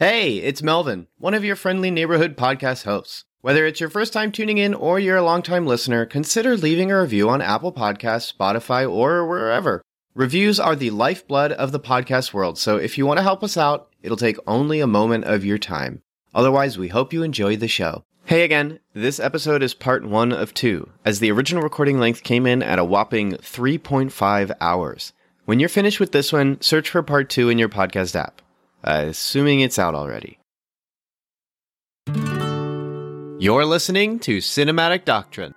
Hey, it's Melvin, one of your friendly neighborhood podcast hosts. Whether it's your first time tuning in or you're a longtime listener, consider leaving a review on Apple Podcasts, Spotify, or wherever. Reviews are the lifeblood of the podcast world, so if you want to help us out, it'll take only a moment of your time. Otherwise, we hope you enjoy the show. Hey again, this episode is part one of two, as the original recording length came in at a whopping 3.5 hours. When you're finished with this one, search for part two in your podcast app, uh, assuming it's out already. You're listening to Cinematic Doctrine.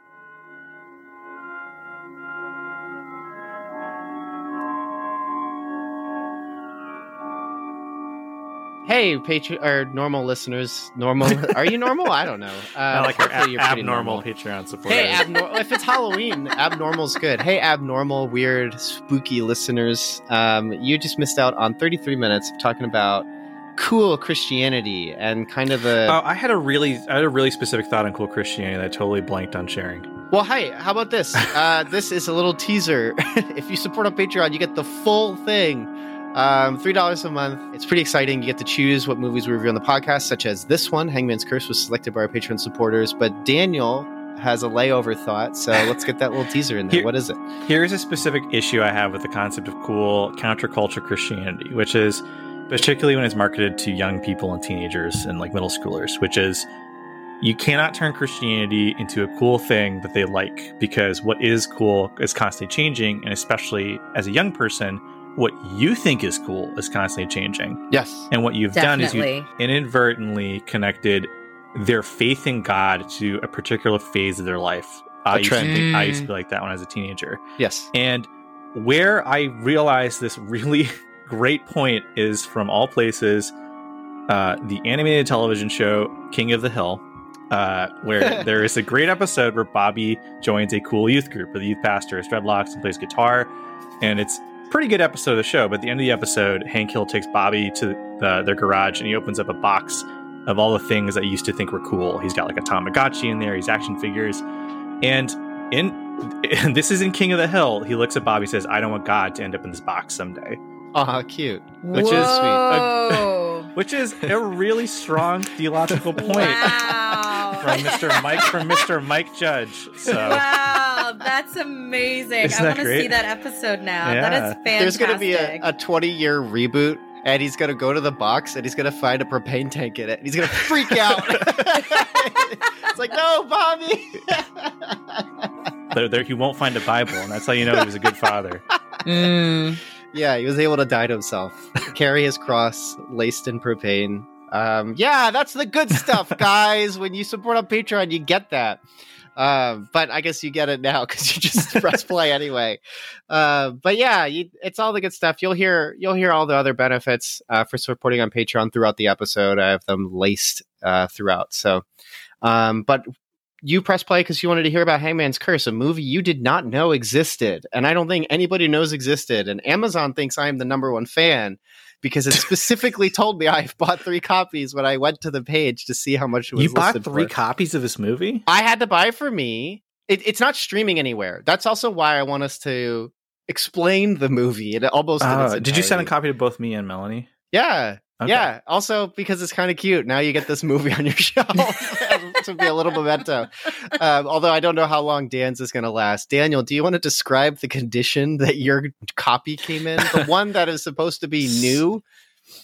Hey, Patreon or normal listeners, normal. Are you normal? I don't know. Uh, I like our ab- abnormal normal. Patreon supporters. Hey, abnormal. if it's Halloween, abnormal's good. Hey, abnormal, weird, spooky listeners. Um, you just missed out on 33 minutes of talking about cool Christianity and kind of the. oh, I had a really, I had a really specific thought on cool Christianity that I totally blanked on sharing. Well, hey, how about this? Uh, this is a little teaser. if you support on Patreon, you get the full thing. Um, Three dollars a month. It's pretty exciting. You get to choose what movies we review on the podcast, such as this one, Hangman's Curse, was selected by our Patreon supporters. But Daniel has a layover thought, so let's get that little teaser in there. Here- What is it? Here's a specific issue I have with the concept of cool counterculture Christianity, which is particularly when it's marketed to young people and teenagers and like middle schoolers, which is you cannot turn Christianity into a cool thing that they like because what is cool is constantly changing, and especially as a young person, what you think is cool is constantly changing. Yes. And what you've done is you inadvertently connected their faith in God to a particular phase of their life. I used, to think, I used to Mm. be like that when I was a teenager. Yes. And where I realized this really great point is from all places uh, the animated television show King of the Hill, uh, where there is a great episode where Bobby joins a cool youth group where the youth pastor has dreadlocks and plays guitar. And it's a pretty good episode of the show. But at the end of the episode, Hank Hill takes Bobby to the, their garage and he opens up a box of all the things that I used to think were cool. He's got like a Tamagotchi in there, he's action figures. And in and this is in King of the Hill. He looks at Bobby says, I don't want God to end up in this box someday. Aw, cute. Which is- Whoa. Which is a really strong theological point wow. from Mr. Mike from Mr. Mike Judge. So wow, that's amazing. Isn't I want to see that episode now. That Yeah. is fantastic. There's going to be a, a 20 year reboot, and he's going to go to the box and he's going to find a propane tank in it, and he's going to freak out. it's like, no, Bobby. there, there he won't find a Bible, and that's how you know he was a good father. Mm. yeah, he was able to die to himself, carry his cross laced in propane. Um, yeah, that's the good stuff, guys. when you support on Patreon, you get that. Um, but I guess you get it now because you just press play anyway. Uh, but yeah, you, it's all the good stuff. You'll hear you'll hear all the other benefits uh, for supporting on Patreon throughout the episode. I have them laced uh, throughout. So, um, but you press play because you wanted to hear about Hangman's Curse, a movie you did not know existed, and I don't think anybody knows existed. And Amazon thinks I am the number one fan because it specifically told me I bought three copies when I went to the page to see how much it was. You bought three for. copies of this movie? I had to buy for me. It, it's not streaming anywhere. That's also why I want us to explain the movie. It almost. Uh, did you send a copy to both me and Melanie? Yeah. Okay. Yeah. Also, because it's kind of cute. Now you get this movie on your shelf to be a little memento. Um, although I don't know how long Dan's is going to last. Daniel, do you want to describe the condition that your copy came in? The one that is supposed to be new.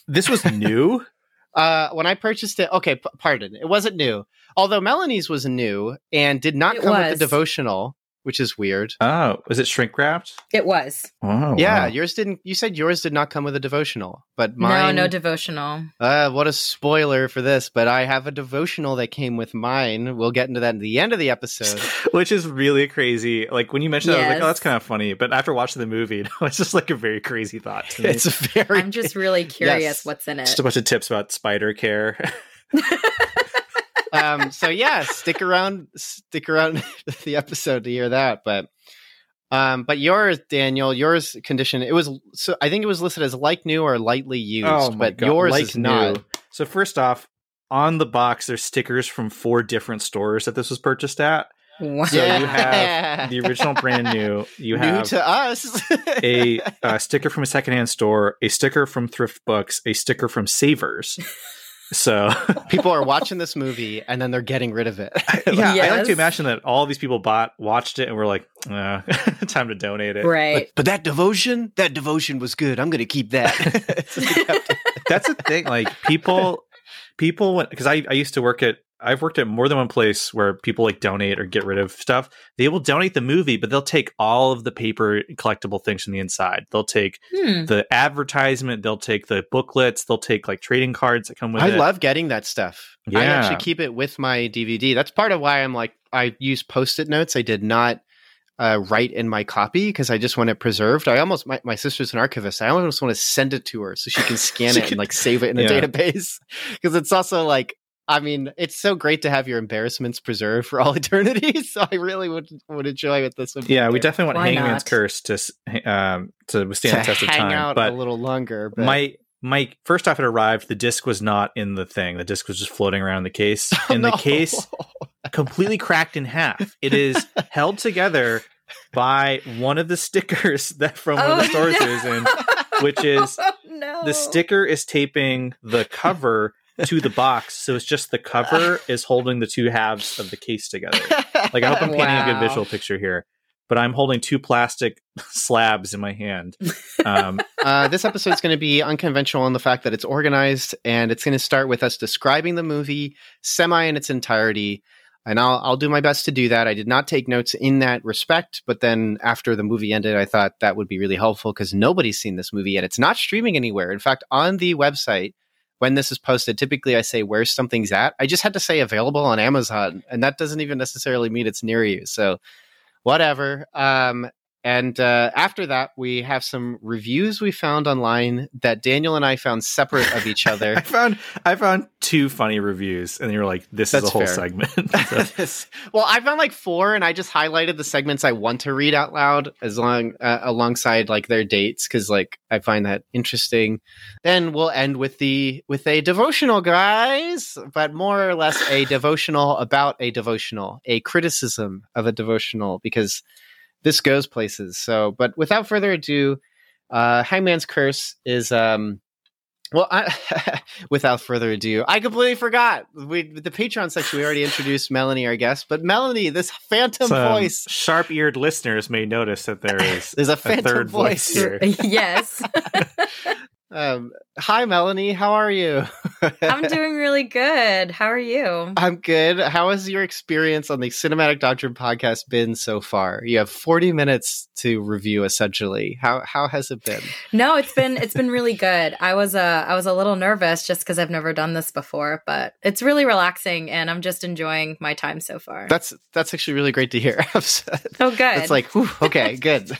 This was new. Uh, when I purchased it, okay, p- pardon, it wasn't new. Although Melanie's was new and did not It come with was. the devotional, which is weird. oh, was it shrink wrapped? It was. Oh, yeah, wow. yours didn't. You said yours did not come with a devotional, but No, mine. no no devotional. Uh, what a spoiler for this, but I have a devotional that came with mine. We'll get into that at the end of the episode. Which is really crazy. Like when you mentioned that, I was like, oh, that's kind of funny. But after watching the movie, it was just like a very crazy thought to me. it's very. I'm just really curious Yes. what's in it. just a bunch of tips about spider care. Um. So yeah, stick around. Stick around the episode to hear that. But, um. But yours, Daniel, yours condition. It was. So I think it was listed as like new or lightly used. Oh my but God, yours like is not. so first off, on the box, there's stickers from four different stores that this was purchased at. Wow. So you have the original brand new. You new have to us. a, uh sticker from a secondhand store, a sticker from Thrift Books, a sticker from Savers, So People are watching this movie and then they're getting rid of it. yeah, I like to imagine that all these people bought watched it and were like, uh, time to donate it. Right. But, but that devotion, that devotion was good. I'm going to keep that. So they kept it. That's the thing. Like people, people, because I, I used to work at, I've worked at more than one place where people like donate or get rid of stuff. They will donate the movie, but they'll take all of the paper collectible things from the inside. They'll take Hmm. the advertisement, they'll take the booklets, they'll take like trading cards that come with I it. love getting that stuff. I actually keep it with my DVD. That's part of why I'm like, I use post it notes. I did not uh, write in my copy because I just want it preserved. I almost, my, my sister's an archivist. I almost want to send it to her so she can scan She it can- and like save it in a database. Because it's also like, I mean, it's so great to have your embarrassments preserved for all eternity. So I really would would enjoy it this would be yeah, we there. definitely want Why Hangman's not? Curse to s- um to withstand to the test of time. out but a little longer. But my my first off it arrived, the disc was not in the thing. The disc was just floating around the case, Oh, and no. the case completely cracked in half. It is held together by one of the stickers that from one of the Oh, stores no. it was in, which is Oh, no. the sticker is taping the cover to the box, so it's just the cover is holding the two halves of the case together. Like I hope I'm painting a good visual picture here. But I'm holding two plastic slabs in my hand. Um, uh, this episode's going to be unconventional in the fact that it's organized, and it's going to start with us describing the movie semi in its entirety. And I'll I'll do my best to do that. I did not take notes in that respect, but then after the movie ended, I thought that would be really helpful because nobody's seen this movie yet. It's not streaming anywhere. In fact, on the website, when this is posted, typically I say where something's at. I just had to say available on Amazon, and that doesn't even necessarily mean it's near you. So whatever. Um, and uh, after that, we have some reviews we found online that Daniel and I found separate of each other. I found I found two funny reviews, and you're like, "This is a whole fair. segment." Well, I found like four, and I just highlighted the segments I want to read out loud as long uh, alongside like their dates because like I find that interesting. Then we'll end with the with a devotional, guys, but more or less a devotional about a devotional, a criticism of a devotional because this goes places. So, but without further ado, uh, Hangman's Curse is um. Well, I, without further ado, I completely forgot. We the Patreon section. We already introduced Melanie, our guest, but Melanie, this phantom Some voice. sharp-eared listeners may notice that there is There's a a phantom third voice voice. here. yes. Um, hi, Melanie. How are you? I'm doing really good. How are you? I'm good. How has your experience on the Cinematic Doctrine podcast been so far? You have 40 minutes to review, essentially. How how has it been? No, it's been it's been really good. I was uh I was a little nervous just because I've never done this before, but it's really relaxing and I'm just enjoying my time so far. That's that's actually really great to hear. oh, good. It's like, whew, okay, good.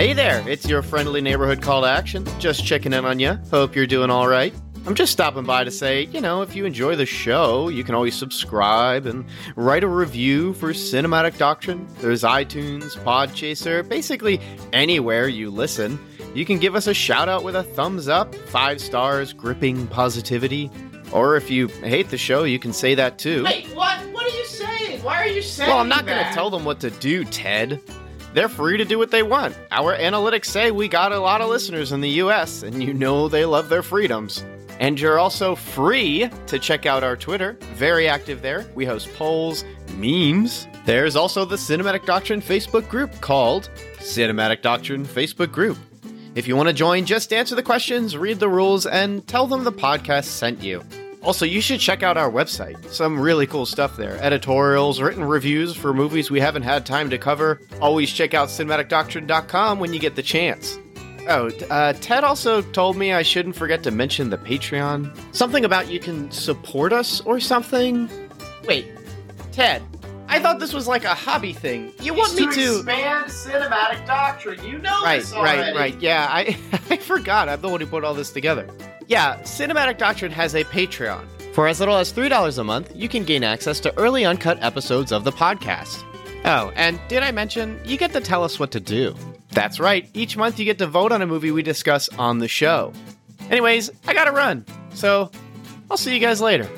Hey there, it's your friendly neighborhood call to action. Just checking in on you. Hope you're doing all right. I'm just stopping by to say, you know, if you enjoy the show, you can always subscribe and write a review for Cinematic Doctrine. There's iTunes, Podchaser, basically anywhere you listen. You can give us a shout out with a thumbs up, five stars, gripping positivity. Or if you hate the show, you can say that too. Wait, what? What are you saying? Why are you saying Well, I'm not going to tell them what to do, Ted. They're free to do what they want. Our analytics say we got a lot of listeners in the US, and you know they love their freedoms. And you're also free to check out our Twitter. Very active there. We host polls, memes. There's also the Cinematic Doctrine Facebook group called Cinematic Doctrine Facebook Group. If you want to join, just answer the questions, read the rules, and tell them the podcast sent you. Also, you should check out our website. Some really cool stuff there. Editorials, written reviews for movies we haven't had time to cover. Always check out cinematicdoctrine.com when you get the chance. Oh, uh, Ted also told me I shouldn't forget to mention the Patreon. Something about you can support us or something. Wait, Ted, I thought this was like a hobby thing. You want me to to. expand cinematic doctrine. You know Right, this right, already. right. Yeah, I I forgot. I'm the one who put all this together. Yeah, Cinematic Doctrine has a Patreon. For as little as $3 a month, you can gain access to early uncut episodes of the podcast. Oh, and did I mention you get to tell us what to do? That's right. Each month you get to vote on a movie we discuss on the show. Anyways, I gotta run. So, I'll see you guys later.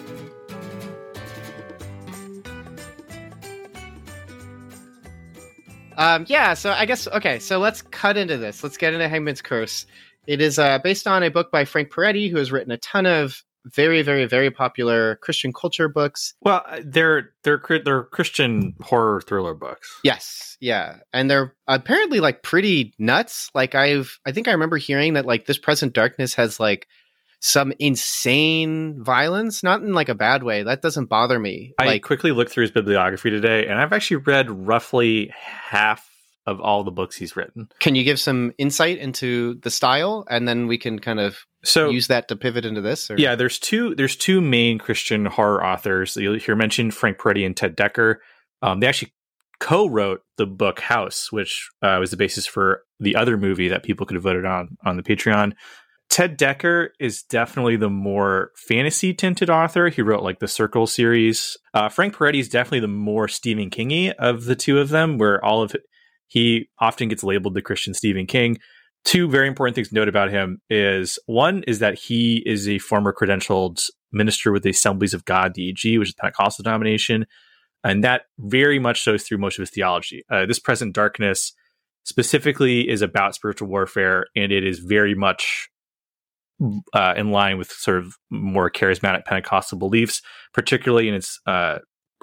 Um, yeah, so I guess okay, so let's cut into this. Let's get into Hangman's Curse. It is uh, based on a book by Frank Peretti, who has written a ton of very, very, very popular Christian culture books. Well, uh, they're they're they're Christian horror thriller books. Yes, yeah, and they're apparently like pretty nuts. Like I've, I think I remember hearing that like this present darkness has like some insane violence, not in like a bad way. That doesn't bother me. I like, quickly looked through his bibliography today, and I've actually read roughly half of all the books he's written. can you give some insight into the style, and then we can kind of So use that to pivot into this? Or? Yeah, there's two there's two main Christian horror authors. You'll hear mentioned Frank Peretti and Ted Dekker. Um, they actually co-wrote the book House, which uh, was the basis for the other movie that people could have voted on on the Patreon. Ted Dekker is definitely the more fantasy tinted author. He wrote like the Circle series. Uh, Frank Peretti is definitely the more Stephen Kingy of the two of them, where all of he often gets labeled the Christian Stephen King two very important things to note about him is one is that he is a former credentialed minister with the Assemblies of God, DEG, which is Pentecostal denomination, and that very much shows through most of his theology. Uh, this present darkness specifically is about spiritual warfare, and it is very much uh, in line with sort of more charismatic Pentecostal beliefs, particularly in its uh,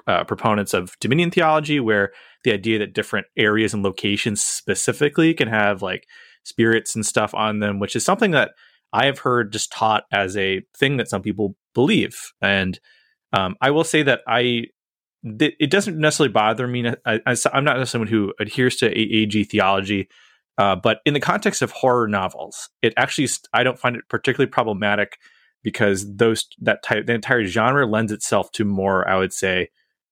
uh, proponents of dominion theology, where the idea that different areas and locations specifically can have like spirits and stuff on them, which is something that I have heard just taught as a thing that some people believe. And um, I will say that I th- it doesn't necessarily bother me. I, I'm not someone who adheres to AAG theology, uh, but in the context of horror novels, it actually I don't find it particularly problematic because those that type the entire genre lends itself to more, I would say,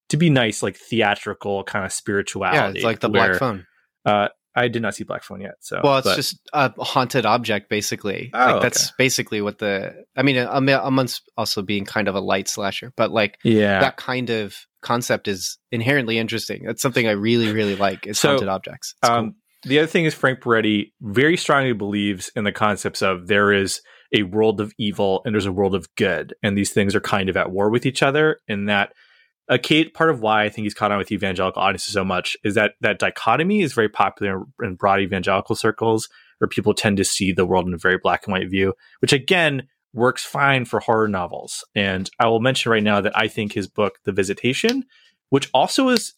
to be nice, like theatrical kind of spirituality. yeah, it's like the where, black phone. Uh, I did not see Black Phone yet. So Well, it's but- just a haunted object, basically. Oh, like that's basically what the. I mean, am- amongst also being kind of a light slasher, but like yeah. that kind of concept is inherently interesting. That's something I really, really like. Is So, haunted objects. It's Um, the other thing is Frank Peretti very strongly believes in the concepts of there is a world of evil and there's a world of good, and these things are kind of at war with each other. And that a Kate, part of why I think he's caught on with evangelical audiences so much is that that dichotomy is very popular in broad evangelical circles, where people tend to see the world in a very black and white view, which again works fine for horror novels. And I will mention right now that I think his book, The Visitation, which also is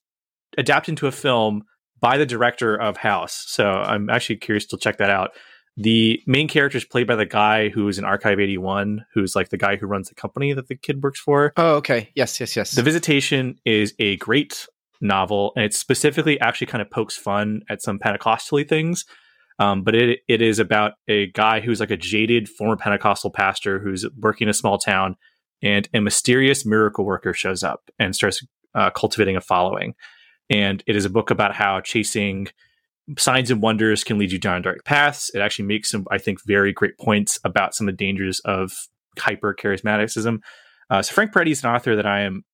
adapted into a film by the director of House. So I'm actually curious to check that out. The main character is played by the guy who is in Archive 81, who's like the guy who runs the company that the kid works for. oh, okay. Yes, yes, yes. The Visitation is a great novel, and it specifically actually kind of pokes fun at some Pentecostally things. Um, but it it is about a guy who's like a jaded former Pentecostal pastor who's working in a small town, and a mysterious miracle worker shows up and starts uh, cultivating a following. And it is a book about how chasing signs and wonders can lead you down dark paths. It actually makes some, I think, very great points about some of the dangers of hyper charismaticism. Uh, so Frank Peretti is an author that I am,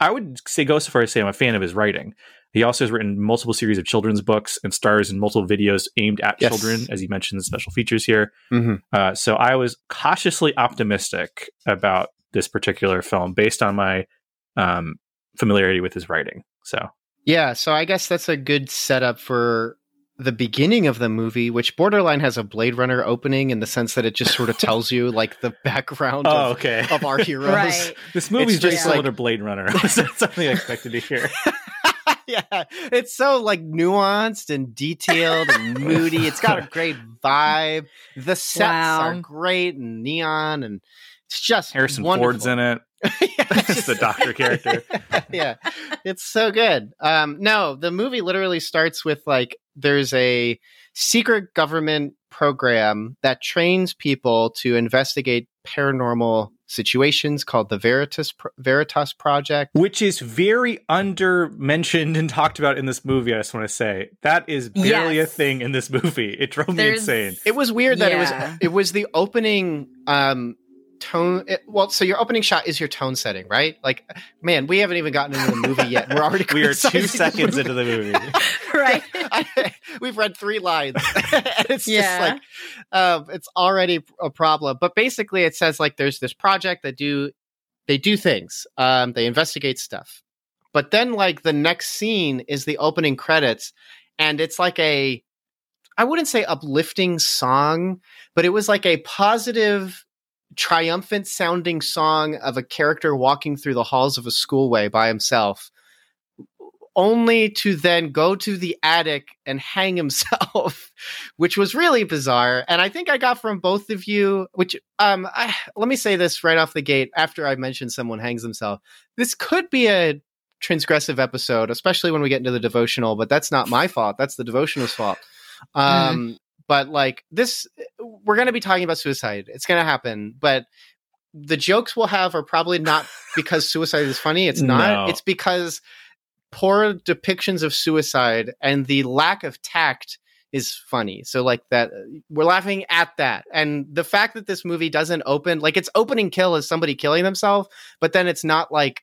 I would say, go so far as to say I'm a fan of his writing. He also has written multiple series of children's books and stars in multiple videos aimed at Yes. children, as he mentioned in special features here. Mhm. Uh, so I was cautiously optimistic about this particular film based on my um, familiarity with his writing. So Yeah, so I guess that's a good setup for the beginning of the movie, which borderline has a Blade Runner opening in the sense that it just sort of tells you like the background Oh, of, okay. of our heroes. Right. this movie's It's just similar like- to Blade Runner. That's something I expected to hear. yeah, it's so like nuanced and detailed and moody. It's got a great vibe. The sets Wow. are great and neon, and it's just Harrison wonderful. Ford's in it. Yeah, it's It's the doctor character. yeah, it's so good. Um, no, the movie literally starts with like there's a secret government program that trains people to investigate paranormal situations called the Veritas Veritas Project. Which is very under mentioned and talked about in this movie, I just want to say. That is barely Yes. a thing in this movie. It drove me insane. It was weird that Yeah. it was it was the opening um tone it, well so your opening shot is your tone setting right like man we haven't even gotten into the movie yet we're already We are two criticizing the seconds into the movie. right. I, we've read three lines and it's Yeah. just like um, it's already a problem but basically it says like there's this project that do they do things um, they investigate stuff but then like the next scene is the opening credits and it's like a I wouldn't say uplifting song, but it was like a positive, triumphant sounding song of a character walking through the halls of a schoolway by himself, only to then go to the attic and hang himself, which was really bizarre. And I think I got from both of you, which um, I, let me say this right off the gate after I mentioned someone hangs himself. This could be a transgressive episode, especially when we get into the devotional, but that's not my fault. That's the devotional's fault. Um, But like this, eh, we're going to be talking about suicide. It's going to happen, but the jokes we'll have are probably not because suicide is funny. It's not. No. It's because poor depictions of suicide and the lack of tact is funny. So like that eh, we're laughing at that. And the fact that this movie doesn't open like its opening kill is somebody killing themselves, but then it's not like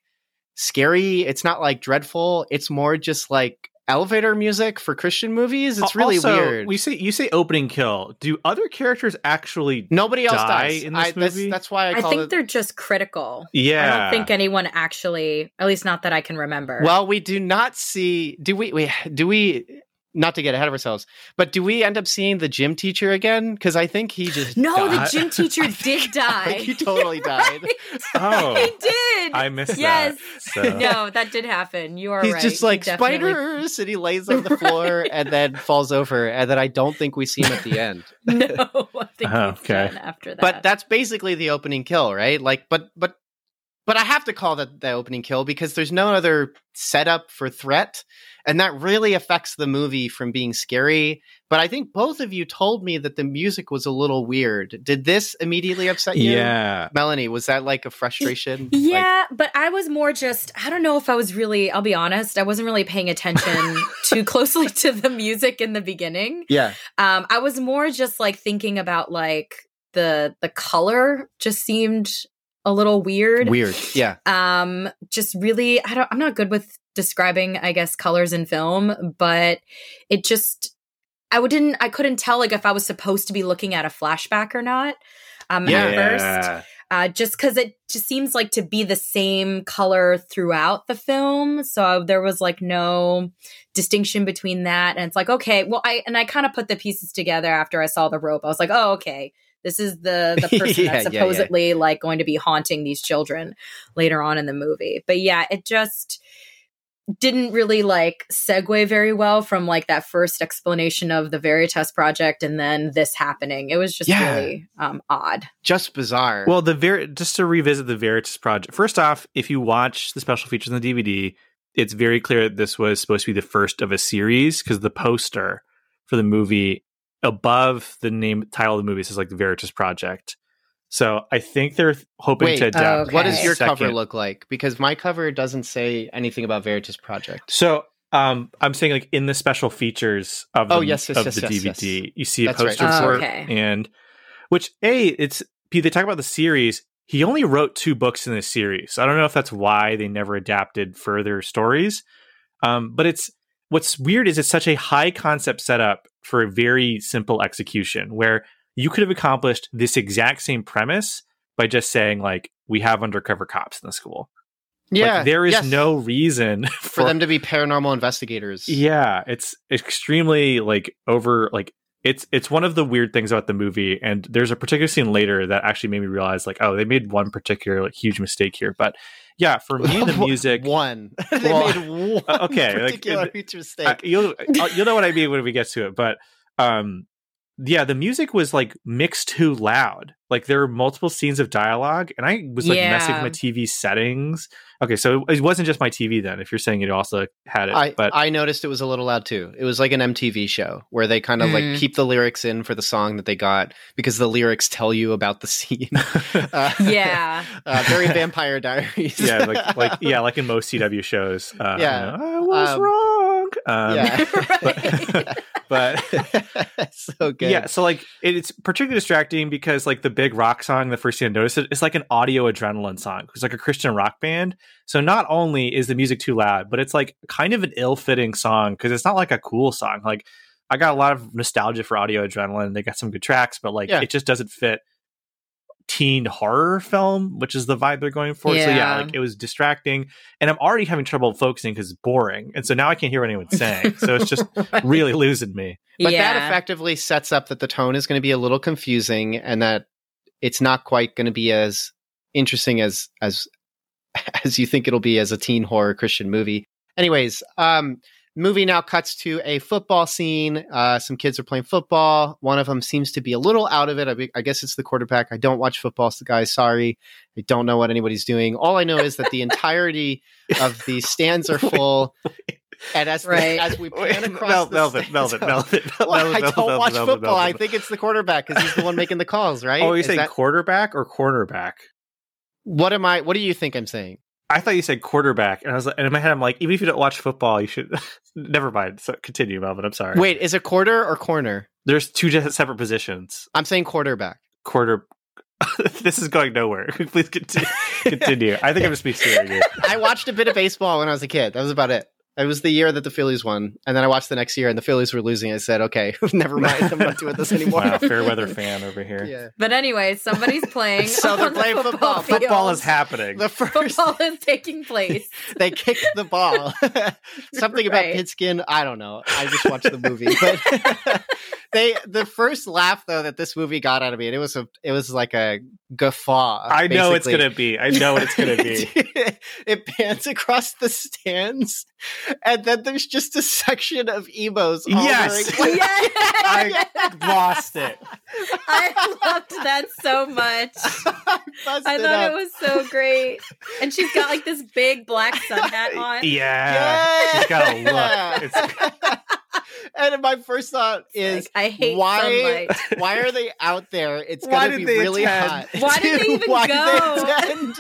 scary, it's not like dreadful. It's more just like elevator music for Christian movies. It's really Also, weird. We say you say opening kill. Do other characters actually? Nobody else die dies in this I, that's, movie? that's why I I think it they're just critical. Yeah, I don't think anyone actually, at least not that I can remember. Well, we do not see. Do we? we do we? Not to get ahead of ourselves, but do we end up seeing the gym teacher again? Because I think he just no, the gym teacher did I die. he totally died. Oh. he did. I missed yes. that. So. No, that did happen. You are He's right. just He like definitely- spiders, and he lays on the floor and then falls over, and then I don't think we see him at the end. No, I think Oh, he's okay. done after that. But that's basically the opening kill, right? Like, but but but I have to call that the opening kill because there's no other setup for threat, and that really affects the movie from being scary. But I think both of you told me that the music was a little weird. Did this immediately upset you? Yeah. Melanie, was that like a frustration? Like, Yeah, but I was more just, I don't know if I was really, I'll be honest, I wasn't really paying attention too closely to the music in the beginning. yeah. Um, I was more just like thinking about like the the color just seemed a little weird. Weird. Yeah. Um, just really, I don't, I'm not good with describing, I guess, colors in film, but it just, I didn't, I couldn't tell like if I was supposed to be looking at a flashback or not. Um, at first uh, just because it just seems like to be the same color throughout the film. So there was like no distinction between that. And it's like, okay, well, I, and I kind of put the pieces together after I saw the rope. I was like, oh, okay. This is the the person Yeah, that's yeah, yeah. supposedly like going to be haunting these children later on in the movie. But yeah, it just didn't really like segue very well from like that first explanation of the Veritas project and then this happening. It was just Yeah. really um odd. Just bizarre. Well, the Ver- just to revisit the Veritas project. First off, if you watch the special features on the DVD, it's very clear that this was supposed to be the first of a series because the poster for the movie above the name title of the movie says like the Veritas project. So I think they're hoping Wait, to uh, adapt. okay. what does your cover look like? Because my cover doesn't say anything about Veritas Project. So um, I'm saying like in the special features of the, Oh, yes, yes, of yes, the yes, DVD, yes. you see a That's right. poster Oh, for okay. it, and which a it's they talk about the series. He only wrote two books in this series, I don't know if that's why they never adapted further stories. Um, but it's what's weird is it's such a high concept setup for a very simple execution, where you could have accomplished this exact same premise by just saying like we have undercover cops in the school. Yeah, like, there is yes. no reason for them to be paranormal investigators. yeah, it's extremely like over like it's it's one of the weird things about the movie and there's a particular scene later that actually made me realize like oh they made one particular like huge mistake here but yeah for me the music one. they Well, made one uh, okay, particular it- huge uh, mistake. you'll uh, you'll know what I mean when we get to it but um yeah the music was like mixed too loud like there were multiple scenes of dialogue and I was like messing with my TV settings okay so it wasn't just my TV then if you're saying it also had it I, but I noticed it was a little loud too. It was like an MTV show where they kind of Mm. like keep the lyrics in for the song that they got because the lyrics tell you about the scene. uh, Yeah. uh, very Vampire Diaries. yeah, like like yeah, like in most CW shows. Uh, Yeah. you know, I was Um, wrong. Um, yeah, Right. But so good. yeah, so like it, it's particularly distracting because like the big rock song, the first thing I noticed it, it's like an audio adrenaline song. It's like a Christian rock band. So not only is the music too loud, but it's like kind of an ill-fitting song because it's not like a cool song. Like I got a lot of nostalgia for audio adrenaline. They got some good tracks, but like Yeah. it just doesn't fit teen horror film, which is the vibe they're going for. So yeah, Yeah. like it was distracting, and I'm already having trouble focusing because it's boring, and so now I can't hear what anyone's saying. so it's just really losing me. But yeah. that effectively sets up that the tone is going to be a little confusing and that it's not quite going to be as interesting as as as you think it'll be as a teen horror Christian movie. Anyways, um movie now cuts to a football scene. Uh some kids are playing football. One of them seems to be a little out of it. I, be- I guess it's the quarterback. I don't watch football, so guys, sorry. I don't know what anybody's doing. All I know is that the entirety of the stands are full. And as, Right. as we pan across Mel- the Melvin, stands- Melvin, Melvin, well, Melvin, I don't watch Melvin, football. I think it's the quarterback because he's the one making the calls, right? Oh, you saying that- quarterback or cornerback? what am I? What do you think I'm saying? I thought you said quarterback, and I was like, and in my head, I'm like, even if you don't watch football, you should. Never mind. So continue, Melvin. I'm sorry. Wait, is it quarter or corner? there's two separate positions. I'm saying quarterback. Quarter. this is going nowhere. Please continue. continue. I think I'm just being. Dude. I watched a bit of baseball when I was a kid. That was about it. It was the year that the Phillies won, and then I watched the next year, and the Phillies were losing. I said, "Okay, never mind. I'm not doing this anymore." Wow, fair weather fan over here. yeah. But anyway, somebody's playing. So they're on the playing football. field. Football is happening. The first Football is taking place. they kicked the ball. Something about Right. pigskin, I don't know. I just watched the movie, but they the first laugh though that this movie got out of me, and it was a it was like a guffaw. I know it's gonna be. I know what it's gonna be. it pans across the stands, and then there's just a section of emos. all Yes. wearing- Yes! I lost it. I loved that so much. I I thought up. it was so great. And she's got like this big black sun hat on. Yeah, she's got a look. It's, and my first thought is Like, I hate why sunlight. why are they out there? It's Why gonna did be they really attend? hot. Why did they Dude, even why did go?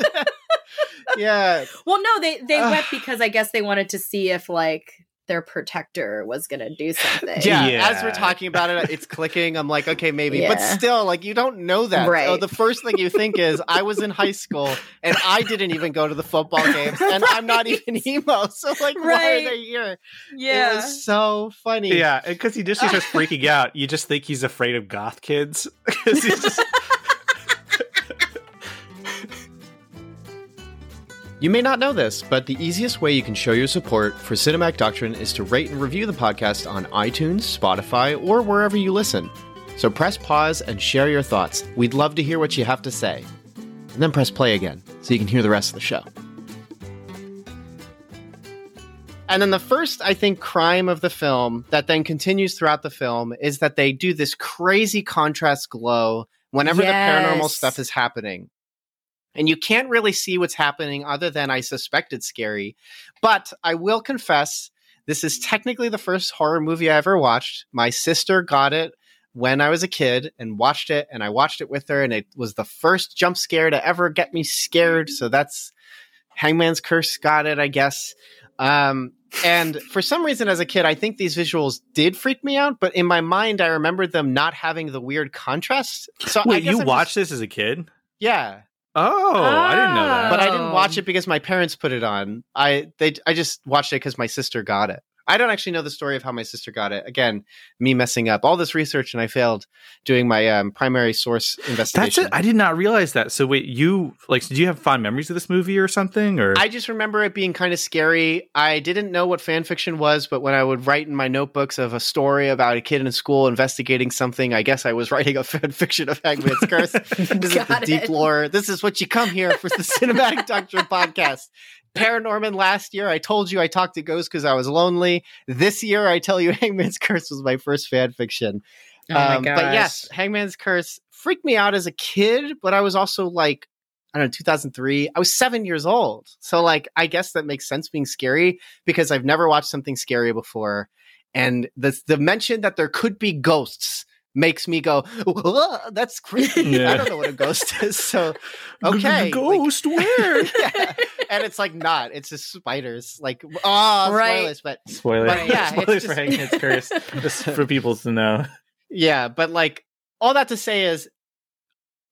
They attend? yeah, Well, no, they they Ugh. went because I guess they wanted to see if like their protector was gonna do something. yeah, Yeah. As we're talking about it, it's clicking. I'm like, okay, maybe, but still, like, you don't know that. Right. So the first thing you think is, I was in high school and I didn't even go to the football games, and I'm not even emo. So like, why are they here? Yeah, It Yeah. was so funny. yeah, because he just he starts freaking out. You just think he's afraid of goth kids. 'Cause he's just- You may not know this, but the easiest way you can show your support for Cinematic Doctrine is to rate and review the podcast on iTunes, Spotify, or wherever you listen. So press pause and share your thoughts. We'd love to hear what you have to say. And then press play again so you can hear the rest of the show. And then the first, I think, crime of the film that then continues throughout the film is that they do this crazy contrast glow whenever the paranormal stuff is happening. And you can't really see what's happening other than I suspect it's scary. But I will confess, this is technically the first horror movie I ever watched. My sister got it when I was a kid and watched it, and I watched it with her, and it was the first jump scare to ever get me scared. So that's Hangman's Curse got it, I guess. Um, and for some reason, as a kid, I think these visuals did freak me out, but in my mind, I remembered them not having the weird contrast. So I Wait, you watched just- this as a kid? yeah. Oh, I didn't know that. but I didn't Oh. watch it because my parents put it on. I they I just watched it because my sister got it. I don't actually know the story of how my sister got it. Again, me messing up all this research and I failed doing my um, primary source investigation. That's it. I did not realize that. So wait, you like? Did you have fond memories of this movie or something? Or I just remember it being kind of scary. I didn't know what fan fiction was, but when I would write in my notebooks of a story about a kid in a school investigating something, I guess I was writing a fan fiction of Hangman's Curse. this is the Got deep lore. This is what you come here for the Cinematic Doctrine podcast. Paranorman last year, I told you I talked to ghosts because I was lonely. This year, I tell you Hangman's Curse was my first fan fiction. Oh Um. But yes, Hangman's Curse freaked me out as a kid, but I was also like, I don't know, 2003. I was seven years old. So, like, I guess that makes sense being scary because I've never watched something scary before. And the, the mention that there could be ghosts makes me go, that's creepy. I don't know what a ghost is. So, okay. like- Ghost where? Yeah. And it's like not, it's just spiders. Like, oh, Right. spoilers, but Spoiler. But yeah, it's Spoilers for just- Hangman's Curse. Just for people to know. Yeah, but like all that to say is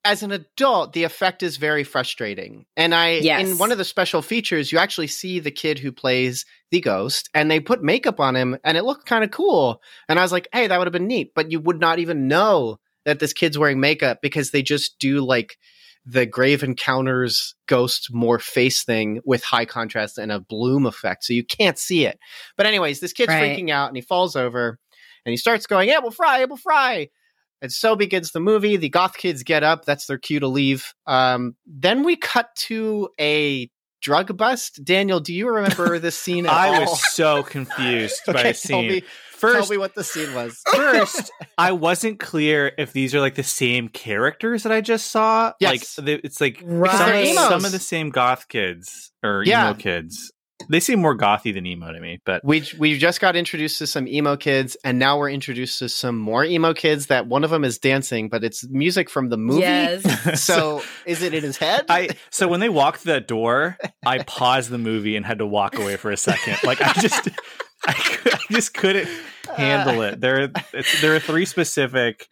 as an adult, the effect is very frustrating. And I Yes. in one of the special features, you actually see the kid who plays the ghost and they put makeup on him and it looked kind of cool. And I was like, hey, that would have been neat. But you would not even know that this kid's wearing makeup because they just do like the Grave Encounters ghost more face thing with high contrast and a bloom effect, so you can't see it. But anyways, this kid's Right. freaking out and he falls over and he starts going, "Abel Frye, Abel Frye." And so begins the movie. The goth kids get up. That's their cue to leave. Um, then we cut to a drug bust. Daniel, do you remember this scene at I all? was so confused by okay, the tell scene. me, First, tell me what the scene was. first, I wasn't clear if these are like the same characters that I just saw. Yes. Like they- it's like Right. some, They're some of the same goth kids or Yeah. emo kids. They seem more gothy than emo to me, but We we just got introduced to some emo kids, and now we're introduced to some more emo kids. That one of them is dancing, but it's music from the movie. Yes. So is it in his head? I so when they walked the door, I paused the movie and had to walk away for a second. Like I just, I, cou- I just couldn't handle it. There, it's, there are three specific.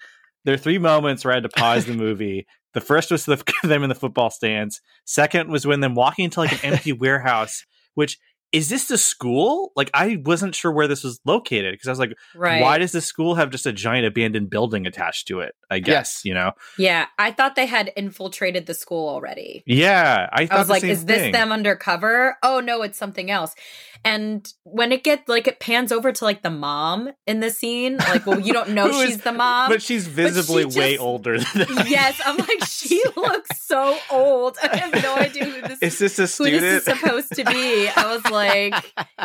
There are three moments where I had to pause the movie. The first was the, them in the football stands. Second was when them walking into like an empty warehouse. Which is this the school? Like I wasn't sure where this was located because I was like, Right. why does the school have just a giant abandoned building attached to it? I guess Yes. you know. Yeah, I thought they had infiltrated the school already. Yeah, I thought I was like, same is this thing. them undercover? Oh no, it's something else. And when it gets like it pans over to like the mom in the scene, like, well, you don't know Who is- she's the mom. but she's visibly she way just- older than that. yes, I'm like, she looks so old. I have no idea who this Is this a who this is supposed to be. I was like,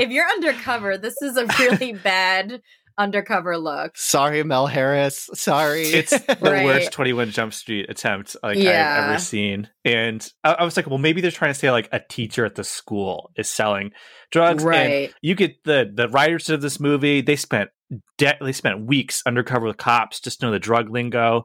if you're undercover, this is a really bad undercover look. Sorry, Mel Harris. Sorry. it's the Right. worst 21 Jump Street attempt like I've ever seen. And I, I was like, well, maybe they're trying to say like a teacher at the school is selling drugs. And Right. you get the the writers of this movie, they spent de- they spent weeks undercover with cops just to know the drug lingo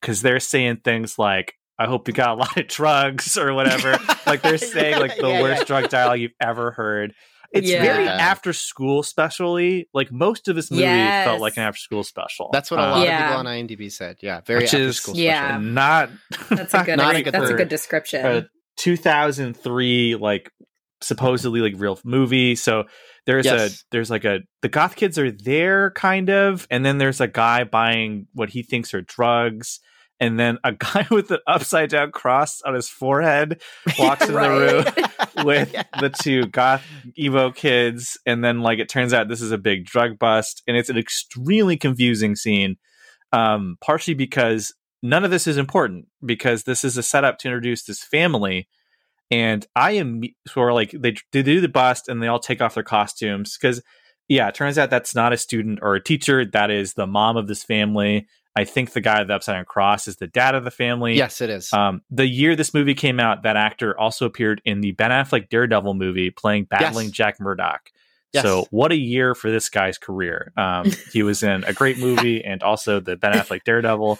because they're saying things like I hope you got a lot of drugs or whatever. like they're saying like the Yeah, worst yeah. drug dialogue you've ever heard. It's Yeah. very after school specially. Like most of this movie Yes. felt like an after school special. That's what a Um, lot Yeah. of people on IMDb said. Yeah, very Which after is- school Yeah. special. not That's a good, Not a that's good a good description. a 2003 like supposedly like real movie so there's Yes. a there's like a the goth kids are there kind of and then there's a guy buying what he thinks are drugs and then a guy with an upside down cross on his forehead walks in the room with the two goth emo kids and then like it turns out this is a big drug bust and it's an extremely confusing scene um partially because none of this is important because this is a setup to introduce this family and i am sort of like they, they do the bust and they all take off their costumes because yeah it turns out that's not a student or a teacher that is the mom of this family i think the guy with the upside down cross is the dad of the family Yes, it is. um, the year this movie came out, that actor also appeared in the Ben Affleck Daredevil movie, playing battling Yes. Jack Murdock. Yes. So, what a year for this guy's career! Um, he was in a great movie and also the Ben Affleck Daredevil,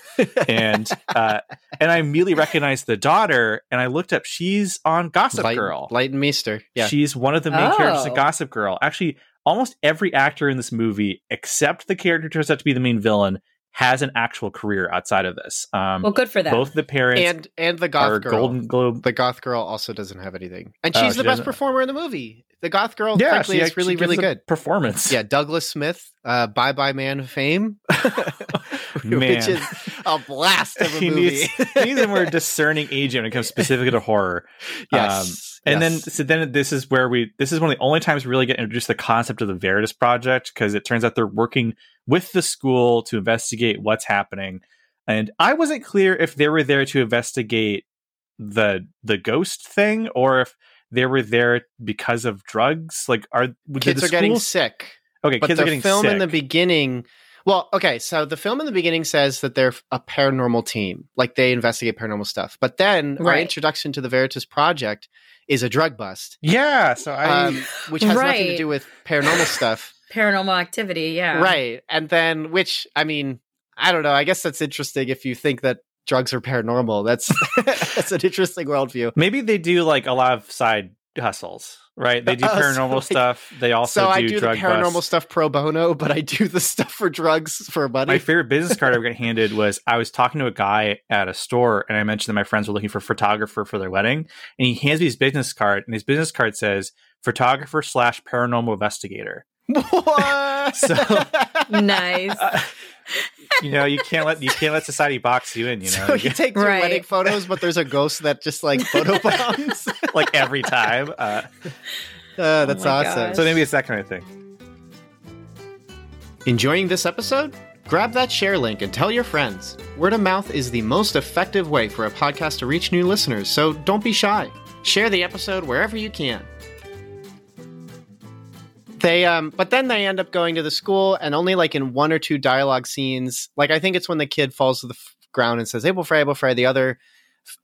and uh, and I immediately recognized the daughter, and I looked up. She's on Gossip Light, Girl. Leighton Meester. Yeah. She's one of the main characters in Oh. Gossip Girl. Actually, almost every actor in this movie, except the character turns out to be the main villain, has an actual career outside of this. Um, well, good for them. both the parents and and the goth are girl. Golden Globe The goth girl also doesn't have anything, and Oh, she's she the best doesn't? performer in the movie. The goth girl, yeah, frankly, she, is really she really good. performance. Yeah, Douglas Smith, uh, Bye Bye Man of Fame, Man. which is a blast of a he movie. needs, he needs a more discerning agent when it comes specifically to horror. yes, And then, so then this is where we, this is one of the only times we really get introduced the concept of the Veritas Project because it turns out they're working with the school to investigate what's happening. And I wasn't clear if they were there to investigate the the ghost thing or if they were there because of drugs. Like, are kids the are getting sick. okay? but kids the are getting film in the beginning well okay so the film in the beginning says that they're a paranormal team like they investigate paranormal stuff but then our introduction to the veritas project is a drug bust. Yeah. So I um, which has nothing to do with paranormal stuff. Paranormal activity, yeah. right and then which i mean i don't know i guess that's interesting if you think that drugs are paranormal. That's that's an interesting worldview. Maybe they do like a lot of side hustles, right? They do Uh, so, paranormal like- stuff. They also so do, i do the paranormal busts. stuff pro bono but i do the stuff for drugs for money My favorite business card I ever got handed was I was talking to a guy at a store and I mentioned that my friends were looking for a photographer for their wedding. And he hands me his business card and his business card says photographer slash paranormal investigator. what So- Nice. Uh, you know, you can't let you can't let society box you in. You know, so you take your Right. wedding photos, but there's a ghost that just like photo bombs like every time. Uh, uh, that's my awesome. gosh. so maybe it's that kind of thing. Enjoying this episode? Grab that share link and tell your friends. Word of mouth is the most effective way for a podcast to reach new listeners, so don't be shy. Share the episode wherever you can. They um but then they end up going to the school and only like in one or two dialogue scenes, like I think it's when the kid falls to the f- ground and says Abel Frye, Abel Frye, the other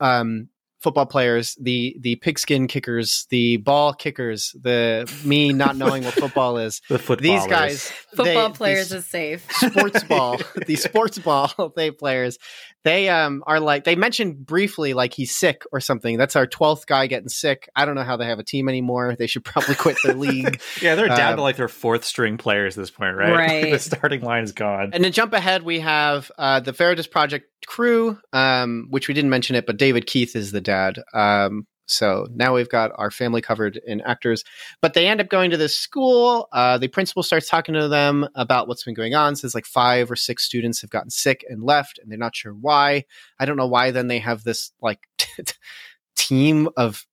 um football players, the the pigskin kickers, the ball kickers, the me not knowing what football is. The footballers. These guys Football they- players these is safe. sports ball the sports ball they players they um are like they mentioned briefly like he's sick or something that's our 12th guy getting sick i don't know how they have a team anymore they should probably quit their league Yeah, they're down Um, to like their fourth string players at this point, right? Right. the starting line is gone. and to jump ahead we have uh the Veritas project crew um which we didn't mention it but david keith is the dad um so now we've got our family covered in actors but they end up going to this school uh, the principal starts talking to them about what's been going on says like five or six students have gotten sick and left and they're not sure why. I don't know why then they have this like team of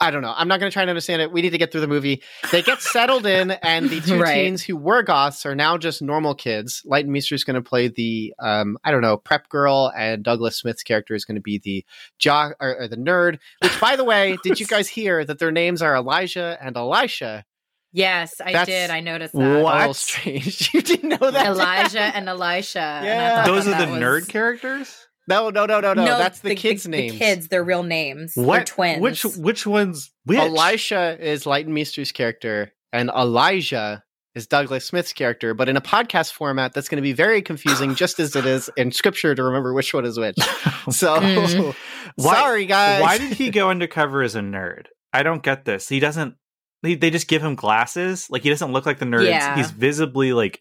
i don't know i'm not going to try and understand it we need to get through the movie they get settled in and the two Right. teens who were goths are now just normal kids Leighton Meester is going to play the um, i don't know prep girl and douglas smith's character is going to be the jock or, or the nerd which by the way did you guys hear that their names are elijah and elisha Yes, I That's- did. I noticed a that. little strange you didn't know that Elijah and Elisha. Yeah. thought Those that are the that was- nerd characters. No no no no no, that's the, kids the, names The kids, their real names. They're What twins. Which which ones? Which? Elisha is Leighton Meester's character, and Elijah is Douglas Smith's character. But in a podcast format, that's going to be very confusing, just as it is in scripture to remember which one is which. So, Mm. Why- sorry guys. Why did he go undercover as a nerd? I don't get this. He doesn't. They, they just give him glasses. Like he doesn't look like the nerds. Yeah. He's visibly like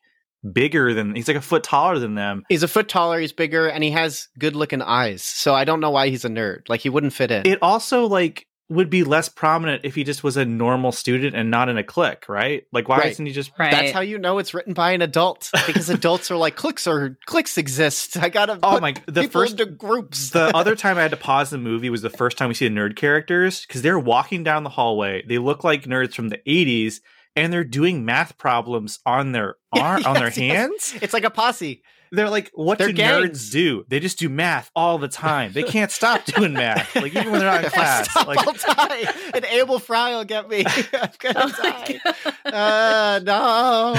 bigger than. He's like a foot taller than them. He's a foot taller, he's bigger, and he has good-looking eyes. So I don't know why he's a nerd. Like he wouldn't fit in. It also like would be less prominent if he just was a normal student and not in a clique, right? Like why Right. isn't he just? right. That's how you know it's written by an adult because adults are like cliques or cliques exist. I gotta Oh put my! The first into groups. the other time I had to pause the movie was the first time we see the nerd characters because they're walking down the hallway. They look like nerds from the 80s and they're doing math problems on their ar- on their Yes, yes. hands. it's like a posse. They're like, what They're do gangs. nerds do? They just do math all the time. They can't stop doing math. Like even when they're not in class. Stop, Like I'll die. And Abel Frye will get me. I'm gonna Oh die. Uh, no.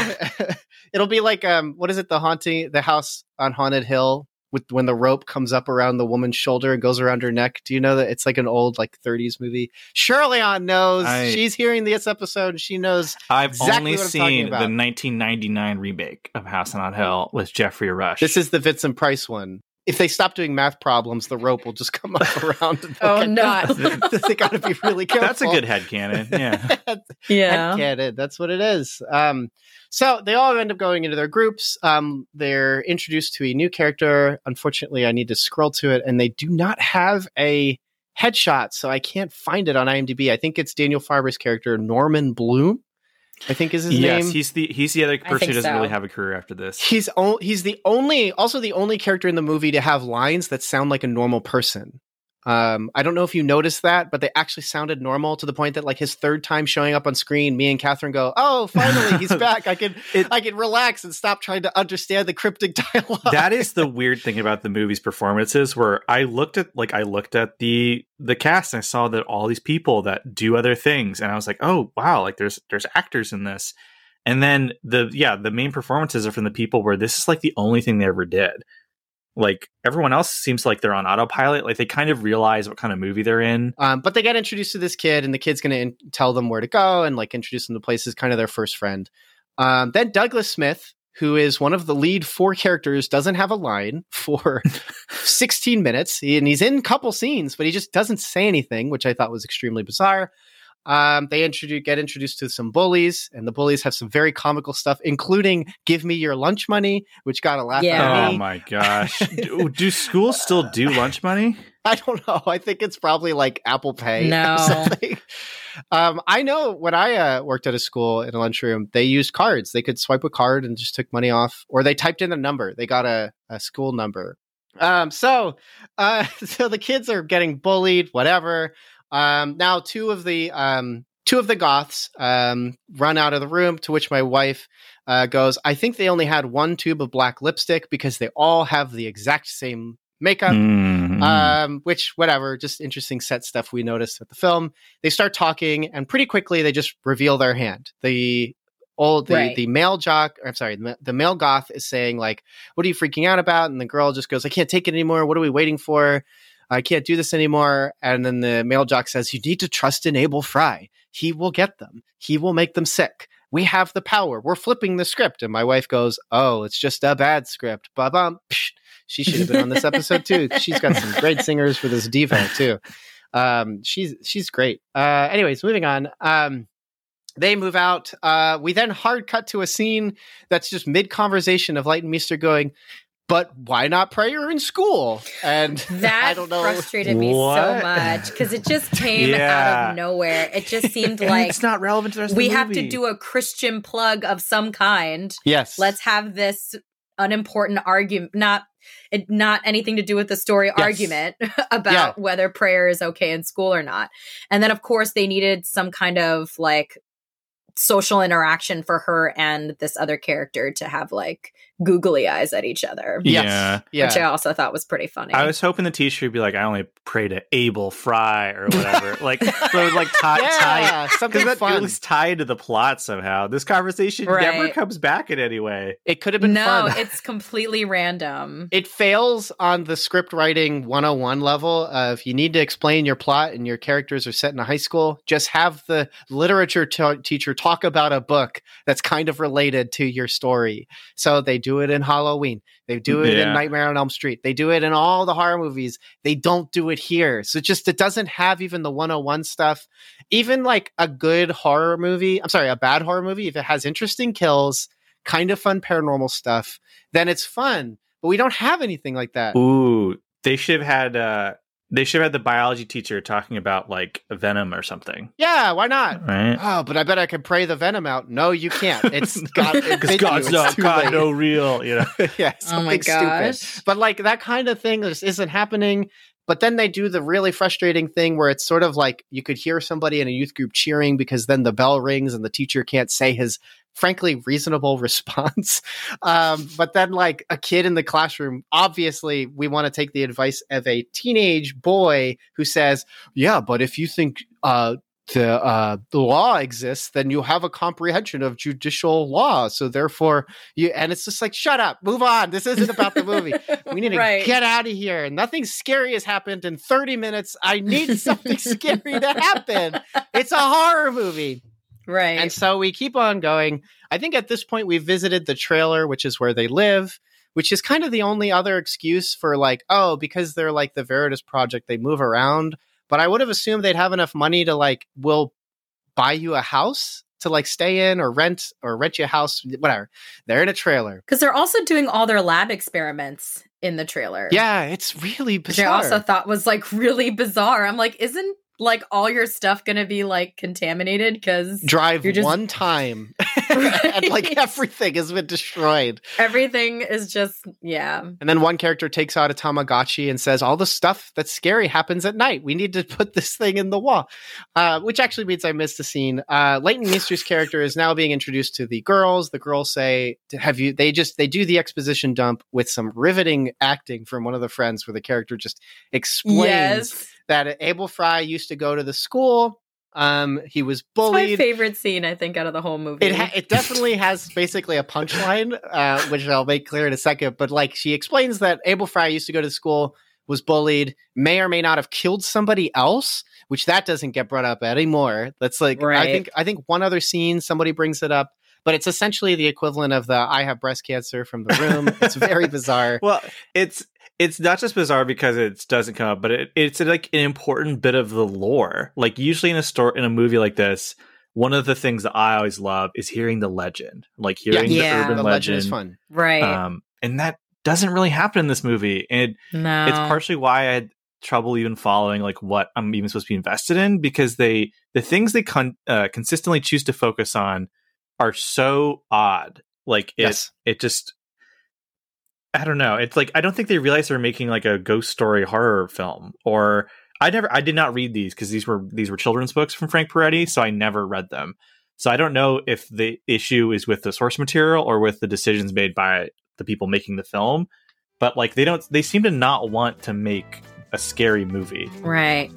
It'll be like um, what is it? The haunting, the house on Haunted Hill, with when the rope comes up around the woman's shoulder and goes around her neck. Do you know that it's like an old like 30s movie? Shirley on knows. I- She's hearing this episode. and She knows. I've Exactly only what I'm talking seen the 1999 remake of House on Hill with Geoffrey Rush. This is the Vincent Price one. If they stop doing math problems, the rope will just come up around. And Oh, get no. they got to be really careful. That's a good head headcanon. Yeah. yeah. headcanon. That's what it is. Um, so they all end up going into their groups. Um, they're introduced to a new character. Unfortunately, I need to scroll to it, and they do not have a headshot, so I can't find it on IMDb. I think it's Daniel Farber's character, Norman Bloom. I think is his yes, name. he's the he's the other person who doesn't so. really have a career after this. He's o- he's the only also the only character in the movie to have lines that sound like a normal person. Um, I don't know if you noticed that, but they actually sounded normal to the point that like his third time showing up on screen, me and Catherine go, "Oh, finally he's back! I can It- I can relax and stop trying to understand the cryptic dialogue." that is the weird thing about the movie's performances where i looked at like i looked at the the cast and i saw that all these people that do other things and i was like oh wow like there's there's actors in this and then the yeah the main performances are from the people where this is like the only thing they ever did like everyone else seems like they're on autopilot like they kind of realize what kind of movie they're in Um, but they get introduced to this kid, and the kid's going to in- tell them where to go and like introduce them to places. Kind of their first friend. Um, then Douglas Smith, who is one of the lead four characters, doesn't have a line for 16 minutes, and he's in a couple scenes, but he just doesn't say anything, which I thought was extremely bizarre. Um, they introduce get introduced to some bullies, and the bullies have some very comical stuff, including "Give me your lunch money," which got a laugh Yeah. out oh of me. my gosh do, do schools still do lunch money I don't know. I think it's probably like Apple Pay No. or something. Um, I know when I uh, worked at a school in a lunchroom, they used cards. They could swipe a card and just took money off, or they typed in a number. They got a, a school number. Um, so, uh, so the kids are getting bullied, whatever. Um, now two of the um, two of the goths um, run out of the room. To which my wife uh, goes, "I think they only had one tube of black lipstick because they all have the exact same makeup." Mhm. um, which whatever, just interesting set stuff we noticed with the film. They start talking, and pretty quickly they just reveal their hand. The old the, Right. the male jock, or I'm sorry, the, the male goth is saying like, "What are you freaking out about?" And the girl just goes, "I can't take it anymore. What are we waiting for? I can't do this anymore." And then the male jock says, "You need to trust in Abel Frye. He will get them. He will make them sick." We have the power. We're flipping the script. And my wife goes, Oh, it's just a bad script. Ba bum. She should have been on this episode too. She's got some great singers for this diva too. Um, she's she's great. Uh, anyways, moving on. Um, they move out. Uh, we then hard cut to a scene that's just mid conversation of Leighton Meester going, "But why not prayer in school?" And That I don't know. frustrated me What? so much because it just came out of nowhere. It just seemed like it's not relevant to the rest we of the have to do a Christian plug of some kind. Yes, Let's have this unimportant argument, not it, not anything to do with the story argument about Yeah. whether prayer is okay in school or not. And then, of course, they needed some kind of like social interaction for her and this other character to have like googly eyes at each other, Yes. Yeah. yeah. which I also thought was pretty funny. I was hoping the teacher would be like, I only pray to Abel Frye or whatever. like, so like tie, tie, yeah, something because that fun. was tied to the plot somehow. This conversation Right. never comes back in any way. It could have been no, fun. it's completely random. it fails on the script writing 101 level of you need to explain your plot and your characters are set in a high school just have the literature t- teacher talk about a book that's kind of related to your story so they do it in halloween. They do it in nightmare on elm street. They do it in all the horror movies. They don't do it here. So just it doesn't have even the 101 stuff. Even like a good horror movie i'm sorry a bad horror movie if it has interesting kills kind of fun paranormal stuff then it's fun. But we don't have anything like that. Ooh, they should have had. uh They should have had the biology teacher talking about like venom or something, Yeah, why not? right? Oh, but I bet I could pray the venom out. No, you can't. It's got it bit Because you. God's It's too God, late. no real, you know. yeah, oh my something stupid. gosh. But like that kind of thing just isn't happening. But then they do the really frustrating thing where it's sort of like you could hear somebody in a youth group cheering because then the bell rings and the teacher can't say his frankly reasonable response. Um, but then like a kid in the classroom, obviously we want to take the advice of a teenage boy who says, "Yeah, but if you think uh, the uh, the law exists, then you have a comprehension of judicial law. So therefore, you and it's just like, shut up, move on. This isn't about the movie. We need to get out of here. Nothing scary has happened in 30 minutes. I need something scary to happen. It's a horror movie. Right. And so we keep on going. I think at this point we've visited the trailer, which is where they live, which is kind of the only other excuse for like, oh, because they're like the Veritas project, they move around. But I would have assumed they'd have enough money to like, we'll buy you a house to like stay in or rent or rent you a house, whatever. They're in a trailer. Because they're also doing all their lab experiments in the trailer. Yeah, it's really Which I bizarre. also thought was like really bizarre. I'm like, isn't like all your stuff gonna be like contaminated? Because Drive You're just- one time and like everything has been destroyed. everything is just yeah. And then one character takes out a Tamagotchi and says, All the stuff that's scary happens at night. We need to put this thing in the wall. Uh, which actually means I missed a scene. Uh, Leighton Meester's character is now being introduced to the girls. The girls say, Have you, they just, they do the exposition dump with some riveting acting from one of the friends where the character just explains yes. That Abel Frye used to go to the school. Um, he was It's my bullied. favorite scene, I think, out of the whole movie. It ha- it definitely has basically a punchline, uh, which I'll make clear in a second. But like she explains that Abel Frye used to go to school, was bullied, may or may not have killed somebody else, which that doesn't get brought up anymore. That's like I think I think one other scene somebody brings it up, but it's essentially the equivalent of the I have breast cancer from the room. it's very bizarre. Well, it's it's not just bizarre because it doesn't come up, but it, it's like an important bit of the lore. Like usually in a store in a movie like this, one of the things that I always love is hearing the legend, like hearing Yeah. the urban the legend is fun. right. Um, and that doesn't really happen in this movie. And no. it's partially why I had trouble even following like what I'm even supposed to be invested in because they the things they con- uh, consistently choose to focus on are so odd. Like it Yes. it just I don't know. It's like I don't think they realize they're making like a ghost story horror film or I never I did not read these because these were these were children's books from Frank Peretti, so I never read them. So I don't know if the issue is with the source material or with the decisions made by the people making the film. But like they don't they seem to not want to make a scary movie. Right.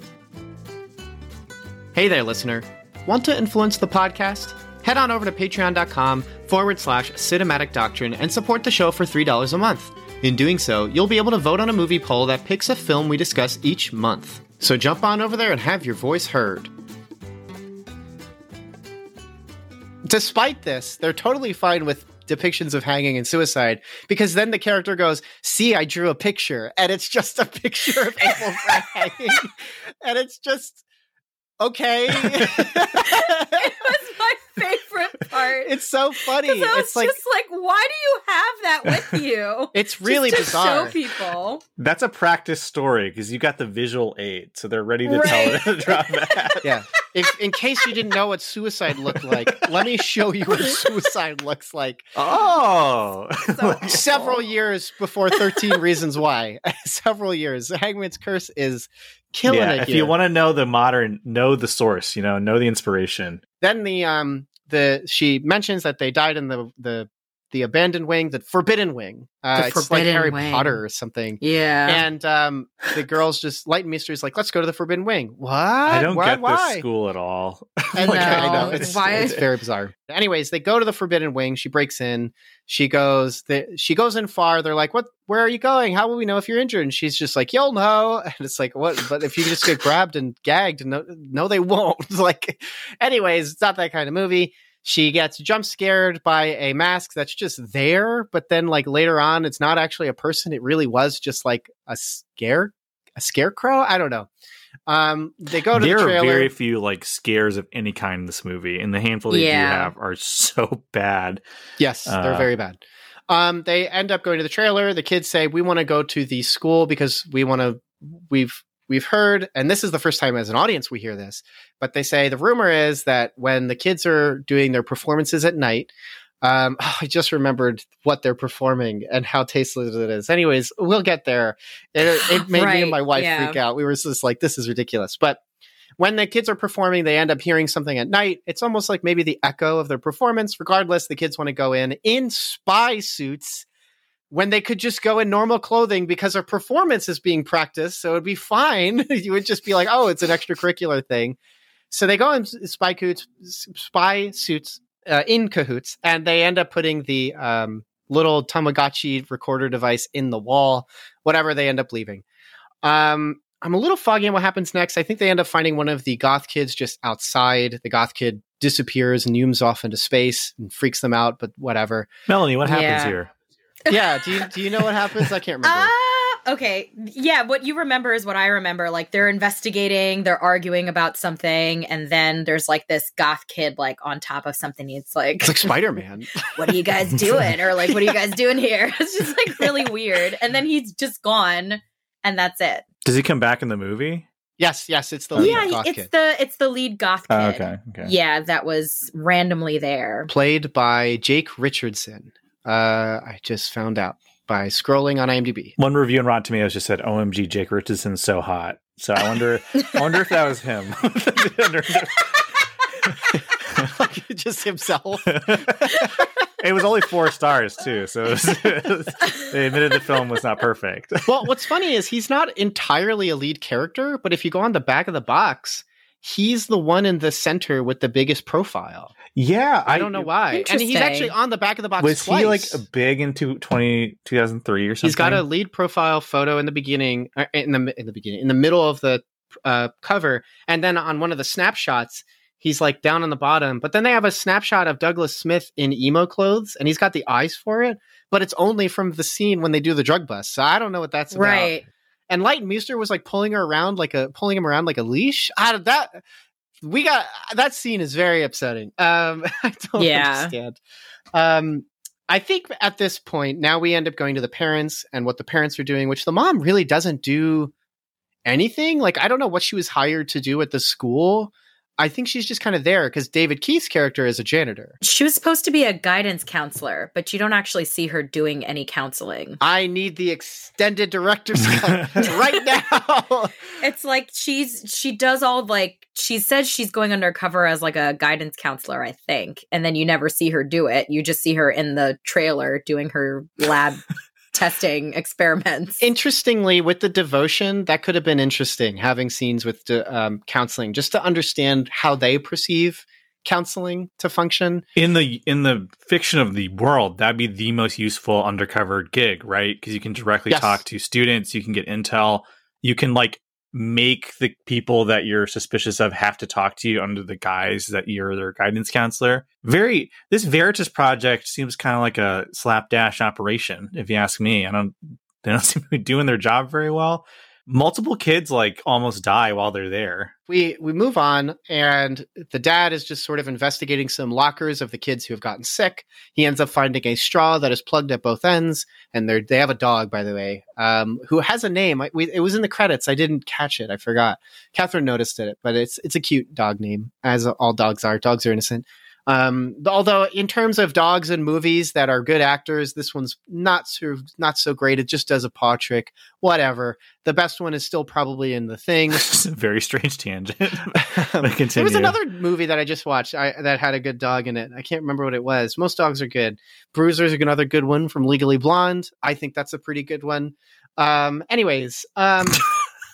Hey there, listener. Want to influence the podcast? Head on over to patreon.com forward slash cinematic doctrine and support the show for $3 a month. In doing so, you'll be able to vote on a movie poll that picks a film we discuss each month. So jump on over there and have your voice heard. Despite this, they're totally fine with depictions of hanging and suicide because then the character goes, See, I drew a picture, and it's just a picture of Frye hanging. And it's just okay. it was my favorite part. it's so funny. I was It's like just like, why do you have that with you? it's really just to bizarre. show people. That's a practice story because you got the visual aid, so they're ready to Right. tell it to drop that. Yeah. If in case you didn't know what suicide looked like, let me show you what suicide looks like. Oh, So Several years before 13 Reasons Why. Several years. Hangman's Curse is killing yeah. it If here. you want to know the modern, know the source. You know, know the inspiration. then the um the she mentions that they died in the the the abandoned wing, the forbidden wing. Uh, The it's like Harry wing. Potter or something. Yeah. And um, the girls just Leighton Meester's like, let's go to the Forbidden Wing. What? I don't why, get why? this school at all. And No. I know it's, Why- it's very bizarre. Anyways, they go to the Forbidden Wing. She breaks in. She goes. The, she goes in far. They're like, "What? Where are you going? How will we know if you're injured?" And she's just like, "You'll know." And it's like, "What? But if you just get grabbed and gagged, no, no, they won't." like, anyways, it's not that kind of movie. She gets jump scared by a mask that's just there, but then like later on, it's not actually a person. It really was just like a scare, a scarecrow. I don't know. Um, they go to there the are trailer. very few like scares of any kind in this movie, and the handful that you have are so bad. Yes, they're Uh, very bad. Um, they end up going to the trailer. The kids say, "We want to go to the school because we want to." We've we've heard, and this is the first time as an audience we hear this. But they say the rumor is that when the kids are doing their performances at night, um, I just remembered what they're performing and how tasteless it is. Anyways, we'll get there. It, it made me and my wife yeah. freak out. We were just like, "This is ridiculous," but when the kids are performing, they end up hearing something at night. It's almost like maybe the echo of their performance. Regardless, the kids want to go in in spy suits when they could just go in normal clothing because a performance is being practiced. So it'd be fine. you would just be like, oh, it's an extracurricular thing. So they go in spy coots, spy suits uh, in cahoots, and they end up putting the um, little Tamagotchi recorder device in the wall. Whatever, they end up leaving. Um, I'm a little foggy on what happens next. I think they end up finding one of the goth kids just outside. The goth kid disappears and zooms off into space and freaks them out, but whatever. Melanie, what happens Yeah. here? Yeah, do you do you know what happens? I can't remember. Ah, okay. Yeah, what you remember is what I remember. Like they're investigating, they're arguing about something, and then there's like this goth kid like on top of something. It's like, it's like Spider Man. what are you guys doing? Or like, what are you guys doing here? It's just like really weird. And then he's just gone, and that's it. Does he come back in the movie? yes, yes, it's the lead yeah, goth it's kid. the it's the lead goth kid. Oh, okay, okay. Yeah, that was randomly there. Played by Jake Richardson. Uh, I just found out by scrolling on IMDb. One review on Rotten Tomatoes just said, "OMG, Jake Richardson's so hot." So I wonder, I wonder if that was him. just himself. it was only four stars too, so it was, they admitted the film was not perfect. well, what's funny is he's not entirely a lead character, but if you go on the back of the box, he's the one in the center with the biggest profile. Yeah, I, don't know why. And he's actually on the back of the box Was twice. he like big into 20, 2003 or something? He's got a lead profile photo in the beginning, uh, in the in the beginning, in the middle of the uh, cover, and then on one of the snapshots, he's like down on the bottom. But then they have a snapshot of Douglas Smith in emo clothes, and he's got the eyes for it, but it's only from the scene when they do the drug bust. So I don't know what that's about. And Leighton Meester was like pulling her around like a pulling him around like a leash. Out of that, we got that scene is very upsetting. Um, I don't Yeah. understand. Um, I think at this point now we end up going to the parents and what the parents are doing, which the mom really doesn't do anything. Like I don't know what she was hired to do at the school. I think she's just kind of there because David Keith's character is a janitor. She was supposed to be a guidance counselor, but you don't actually see her doing any counseling. I need the extended director's cut right now. It's like she's she does all like she says she's going undercover as like a guidance counselor, I think, and then you never see her do it. You just see her in the trailer doing her lab testing experiments. Interestingly, with the devotion, that could have been interesting having scenes with de- um, counseling just to understand how they perceive counseling to function. in the in the fiction of the world that'd be the most useful undercover gig right because you can directly Yes. talk to students you can get intel you can like make the people that you're suspicious of have to talk to you under the guise that you're their guidance counselor. Very this veritas project seems kind of like a slapdash operation if you ask me. I don't they don't seem to be doing their job very well multiple kids like almost die while they're there We we move on, and the dad is just sort of investigating some lockers of the kids who have gotten sick. He ends up finding a straw that is plugged at both ends, and they they have a dog, by the way, um, who has a name. I, we, it was in the credits. I didn't catch it. I forgot. Catherine noticed it, but it's it's a cute dog name, as all dogs are. Dogs are innocent. Um, although in terms of dogs and movies that are good actors, this one's not so not so great. It just does a paw trick. Whatever. The best one is still probably in the thing. very strange tangent there was another movie that I just watched I, that had a good dog in it. I can't remember what it was. Most dogs are good. Bruiser's another good one from Legally Blonde. I think that's a pretty good one. Um, anyways, um,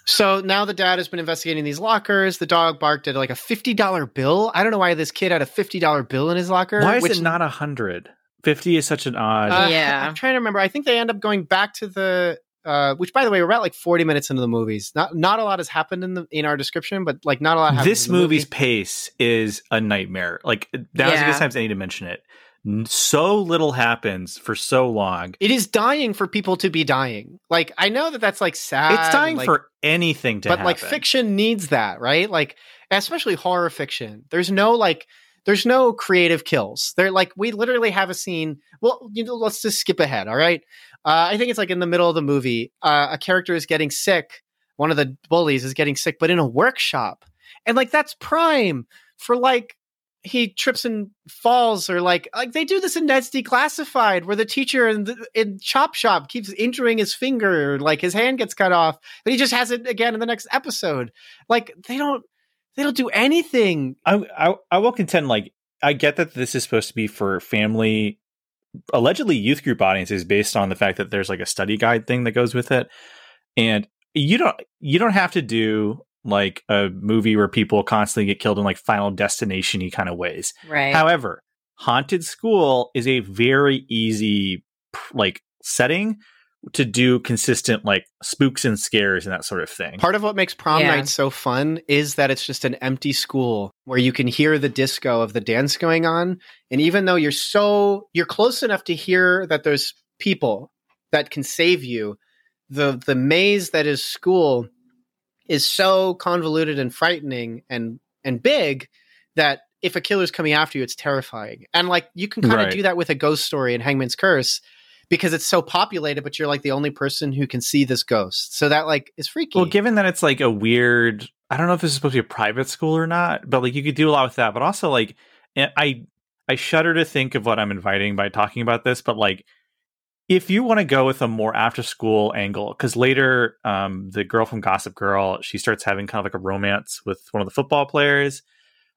so now the dad has been investigating these lockers. The dog barked at like a fifty dollar bill. I don't know why this kid had a fifty dollar bill in his locker. Why is which- it not a hundred? Fifty is such an odd. Uh, Yeah. I'm trying to remember. I think they end up going back to the. Uh, which, by the way, we're about like 40 minutes into the movies. Not not a lot has happened in the in our description, but like not a lot. Happened this in the movie's movie. pace is a nightmare. Like that was a Yeah. good time I need to mention it. So little happens for so long. it is dying for people to be dying. Like I know that that's like sad. it's dying like, for anything to happen. but happen. like fiction needs that, right? Like especially horror fiction. There's no like there's no creative kills. They're like we literally have a scene. Well, you know, let's just skip ahead. All right. Uh, I think it's like in the middle of the movie. Uh, a character is getting sick. One of the bullies is getting sick, but in a workshop, and like that's prime for like he trips and falls or like like they do this in Ned's Declassified where the teacher in the, in Chop Shop keeps injuring his finger or like his hand gets cut off but he just has it again in the next episode. Like they don't they don't do anything. I, I I will contend like I get that this is supposed to be for family. Allegedly youth group audiences based on the fact that there's like a study guide thing that goes with it. And you don't you don't have to do like a movie where people constantly get killed in like final destination-y kind of ways right. However, haunted school is a very easy like setting to do consistent like spooks and scares and that sort of thing. part of what makes prom Yeah. night so fun is that it's just an empty school where you can hear the disco of the dance going on and even though you're so you're close enough to hear that there's people that can save you the the maze that is school is so convoluted and frightening and and big that if a killer's coming after you it's terrifying and like you can kind of Right. do that with a ghost story in hangman's curse because it's so populated but you're like the only person who can see this ghost so that like is freaky Well, given that it's like a weird, I don't know if this is supposed to be a private school or not, but like you could do a lot with that. But also, like, eh, I I shudder to think of what I'm inviting by talking about this. But like, if you want to go with a more after school angle, because later, um, the girl from Gossip Girl, she starts having kind of like a romance with one of the football players.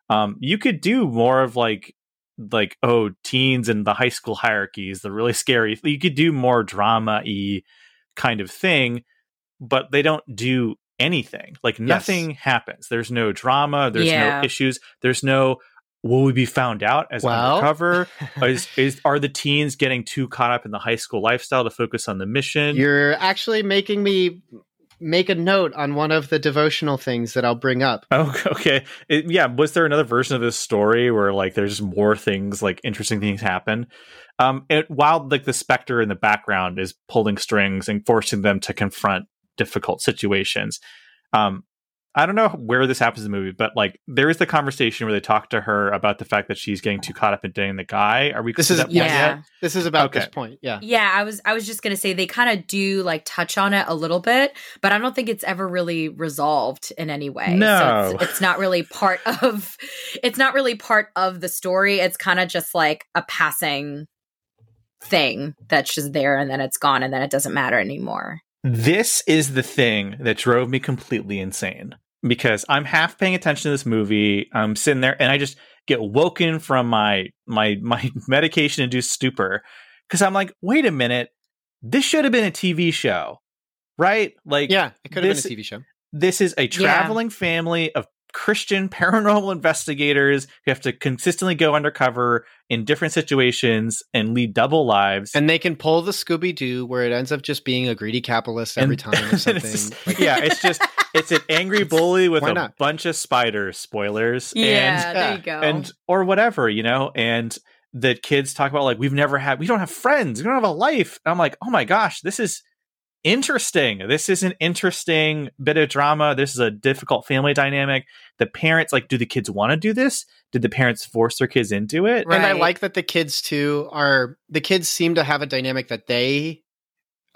Um, you could do more of like like oh teens and the high school hierarchies the really scary you could do more drama y kind of thing but they don't do anything like nothing happens there's no drama there's Yeah. no issues there's no will we be found out as Well- undercover is, is are the teens getting too caught up in the high school lifestyle to focus on the mission You're actually making me make a note on one of the devotional things that I'll bring up. Oh, okay. It, yeah. Was there another version of this story where like there's more things, like interesting things happen? Um, it, while like the specter in the background is pulling strings and forcing them to confront difficult situations. Um, I don't know where this happens in the movie, but like there is the conversation where they talk to her about the fact that she's getting too caught up in dating the guy. Are we? This is that yeah. yet? This is about Okay. this point. Yeah. Yeah, I was I was just gonna say they kind of do like touch on it a little bit, but I don't think it's ever really resolved in any way. No. so it's, it's not really part of it's not really part of the story. It's kind of just like a passing thing that's just there and then it's gone and then it doesn't matter anymore. This is the thing that drove me completely insane because I'm half paying attention to this movie. I'm sitting there and I just get woken from my my my medication induced stupor because I'm like, wait a minute, this should have been a TV show, right? Like, Yeah. It could have been a TV show. this is a traveling family of Christian paranormal investigators who have to consistently go undercover in different situations and lead double lives. And they can pull the Scooby Doo where it ends up just being a greedy capitalist every And- time or something. it's just- Like, yeah, it's just it's an angry bully with a not? bunch of spiders. Spoilers. Yeah, and there you go. and or whatever, you know, and the kids talk about like we've never had we don't have friends, we don't have a life. And I'm like, oh my gosh, this is interesting. This is an interesting bit of drama. This is a difficult family dynamic. The parents like, do the kids want to do this? Did the parents force their kids into it? Right. And I like that the kids too are the kids seem to have a dynamic that they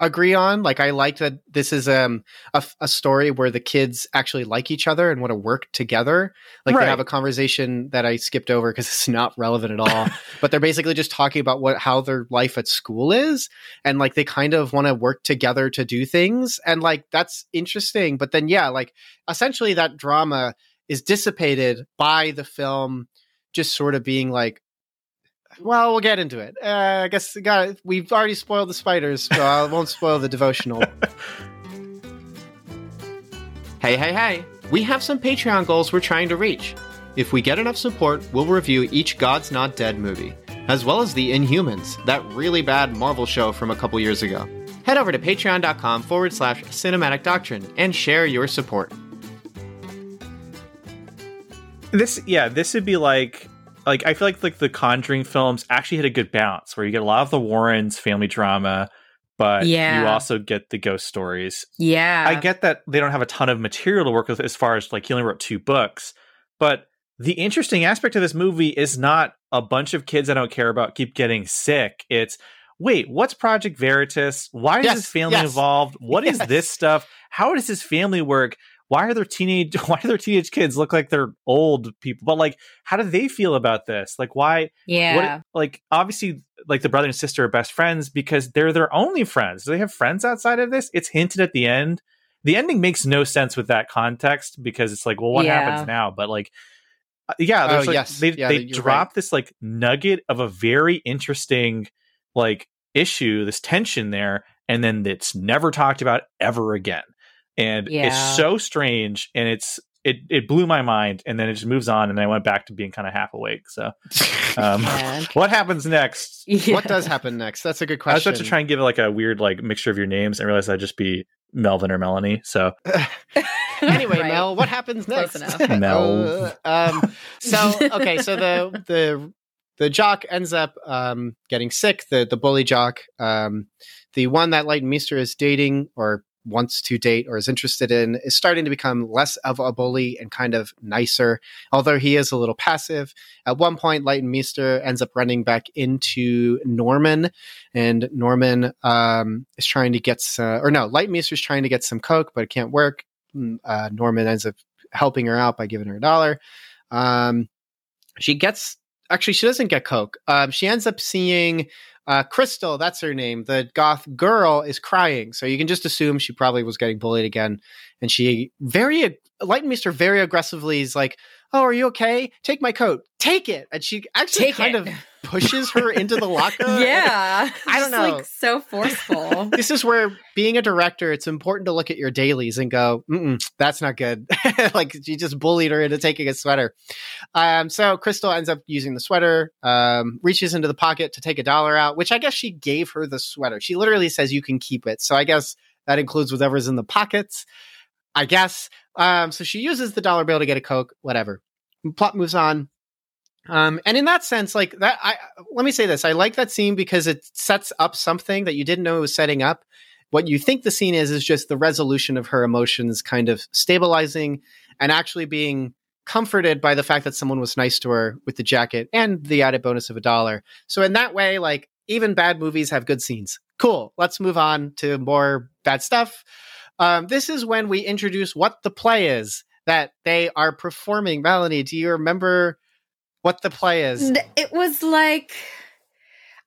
agree on. Like I like that this is um a, a story where the kids actually like each other and want to work together. Like Right. they have a conversation that I skipped over because it's not relevant at all. but they're basically just talking about what how their life at school is and like they kind of want to work together to do things and like that's interesting. But then yeah, like essentially that drama is dissipated by the film just sort of being like well, we'll get into it. Uh, I guess got we've already spoiled the spiders, so I won't spoil the devotional. hey, hey, hey! We have some Patreon goals we're trying to reach. If we get enough support, we'll review each God's Not Dead movie, as well as The Inhumans, that really bad Marvel show from a couple years ago. Head over to patreon.com forward slash cinematic doctrine and share your support. This yeah, this would be like like I feel like like the Conjuring films actually had a good balance where you get a lot of the Warrens family drama, but yeah. you also get the ghost stories. yeah. I get that they don't have a ton of material to work with as far as like he only wrote two books, but the interesting aspect of this movie is not a bunch of kids I don't care about keep getting sick. It's wait, what's Project Veritas? Why is Yes, his family yes. involved? What is Yes. this stuff? How does his family work? Why are their teenage why do their teenage kids look like they're old people? But like how do they feel about this? Like why yeah. what like obviously like the brother and sister are best friends because they're their only friends. Do they have friends outside of this? It's hinted at the end. The ending makes no sense with that context because it's like, well, what Yeah. happens now? But like, uh, yeah, Oh, like, yes. they Yeah, they you're drop this like nugget of a very interesting like issue, this tension there, and then it's never talked about ever again. And Yeah. it's so strange, and it's it it blew my mind, and then it just moves on, and I went back to being kind of half awake. So, um, Yeah. what happens next? Yeah. What does happen next? That's a good question. I was about to try and give it like a weird like mixture of your names, and realize I'd just be Melvin or Melanie. So anyway, Right. Mel, what happens next? Mel. Uh, um, so okay, so the the the jock ends up um, getting sick. The the bully jock, um, the one that Leighton Meester is dating or wants to date or is interested in, is starting to become less of a bully and kind of nicer. Although he is a little passive. At one point, Leighton Meester ends up running back into Norman, and Norman um, is trying to get some, or no, Light is trying to get some coke, but it can't work. Mm, Uh, Norman ends up helping her out by giving her a dollar. Um, she gets actually she doesn't get coke. Um, she ends up seeing uh, Crystal. That's her name. The goth girl is crying, so you can just assume she probably was getting bullied again. And she very Leighton Meester very aggressively is like, "Oh, are you okay? Take my coat. Take it." And she actually Take kind it. of pushes her into the locker. yeah. I don't know. Like so forceful. this is where being a director, it's important to look at your dailies and go, Mm-mm, that's not good. like she just bullied her into taking a sweater. Um, so Crystal ends up using the sweater, um, reaches into the pocket to take a dollar out, which I guess she gave her the sweater. She literally says you can keep it. So I guess that includes whatever's in the pockets. I guess. Um, so she uses the dollar bill to get a Coke, whatever. Plot moves on. Um, and in that sense, like that, I let me say this: I like that scene because it sets up something that you didn't know it was setting up, what you think the scene is is just the resolution of her emotions kind of stabilizing and actually being comforted by the fact that someone was nice to her with the jacket and the added bonus of a dollar. So in that way, like even bad movies have good scenes. Cool. Let's move on to more bad stuff. Um, this is when we introduce what the play is that they are performing. Melanie, do you remember what the play is? It was like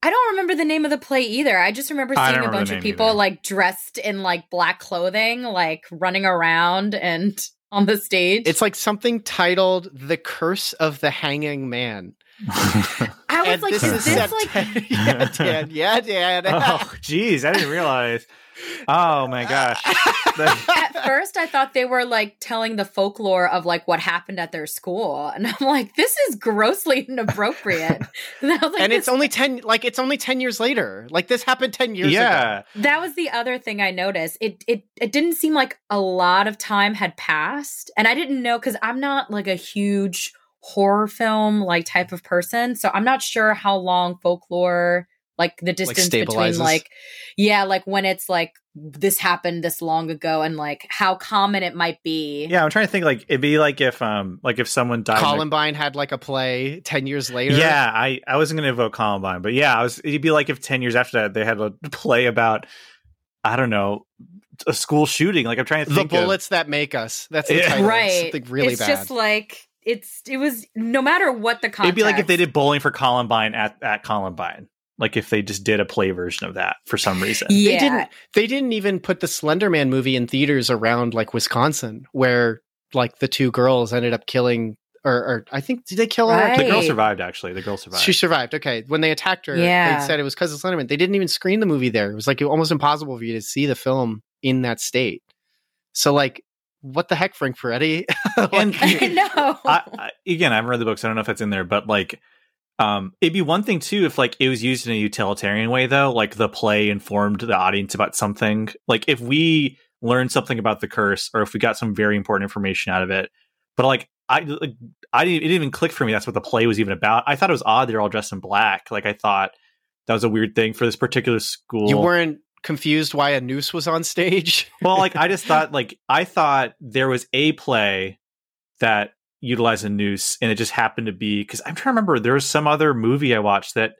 I don't remember the name of the play either. I just remember seeing don't a bunch of people either. like dressed in like black clothing, like running around and on the stage. It's like something titled "The Curse of the Hanging Man." I was And like, this is is this Sept- like yeah, Dan. Yeah, Dan. oh, jeez, I didn't realize. Oh my gosh. at first I thought they were like telling the folklore of like what happened at their school. And I'm like, this is grossly inappropriate. and I was like, and it's only 10 like it's only 10 years later like this happened 10 years ago that was the other thing I noticed. It it it didn't seem like a lot of time had passed. And I didn't know because I'm not like a huge horror film like type of person. So I'm not sure how long folklore like the distance between like yeah, like when it's like this happened this long ago and like how common it might be. Yeah, I'm trying to think like it'd be like if um like if someone died. in the- columbine had like a play 10 years later Yeah, I I wasn't gonna vote Columbine, but yeah, I was. It'd be like if ten years after that they had a play about I don't know a school shooting. Like I'm trying to the think of- bullets that make us that's the Yeah. title. It's right something really bad. it's bad just like it's it was no matter what the context It'd be like if they did bowling for Columbine at at Columbine. Like if they just did a play version of that for some reason. yeah they didn't they didn't even put the slenderman movie in theaters around like wisconsin where like the two girls ended up killing or, or i think did they kill her Right. The girl survived. Actually, the girl survived. She survived. Okay. When they attacked her, Yeah. they said it was because of Slenderman. They didn't even screen the movie there. It was like almost impossible for you to see the film in that state. So, like, what the heck, Frank Peretti? Like, And- I know I, I, again, I haven't read the books. I don't know if that's in there, but like, um, it'd be one thing too if like it was used in a utilitarian way, though. Like the play informed the audience about something. Like if we learned something about the curse, or if we got some very important information out of it, but like I, like, I didn't, it didn't even click for me. That's what the play was even about. I thought it was odd they're all dressed in black. Like I thought that was a weird thing for this particular school. you weren't confused why a noose was on stage? well, like I just thought, like I thought there was a play that utilized a noose, and it just happened to be because I'm trying to remember there was some other movie I watched that,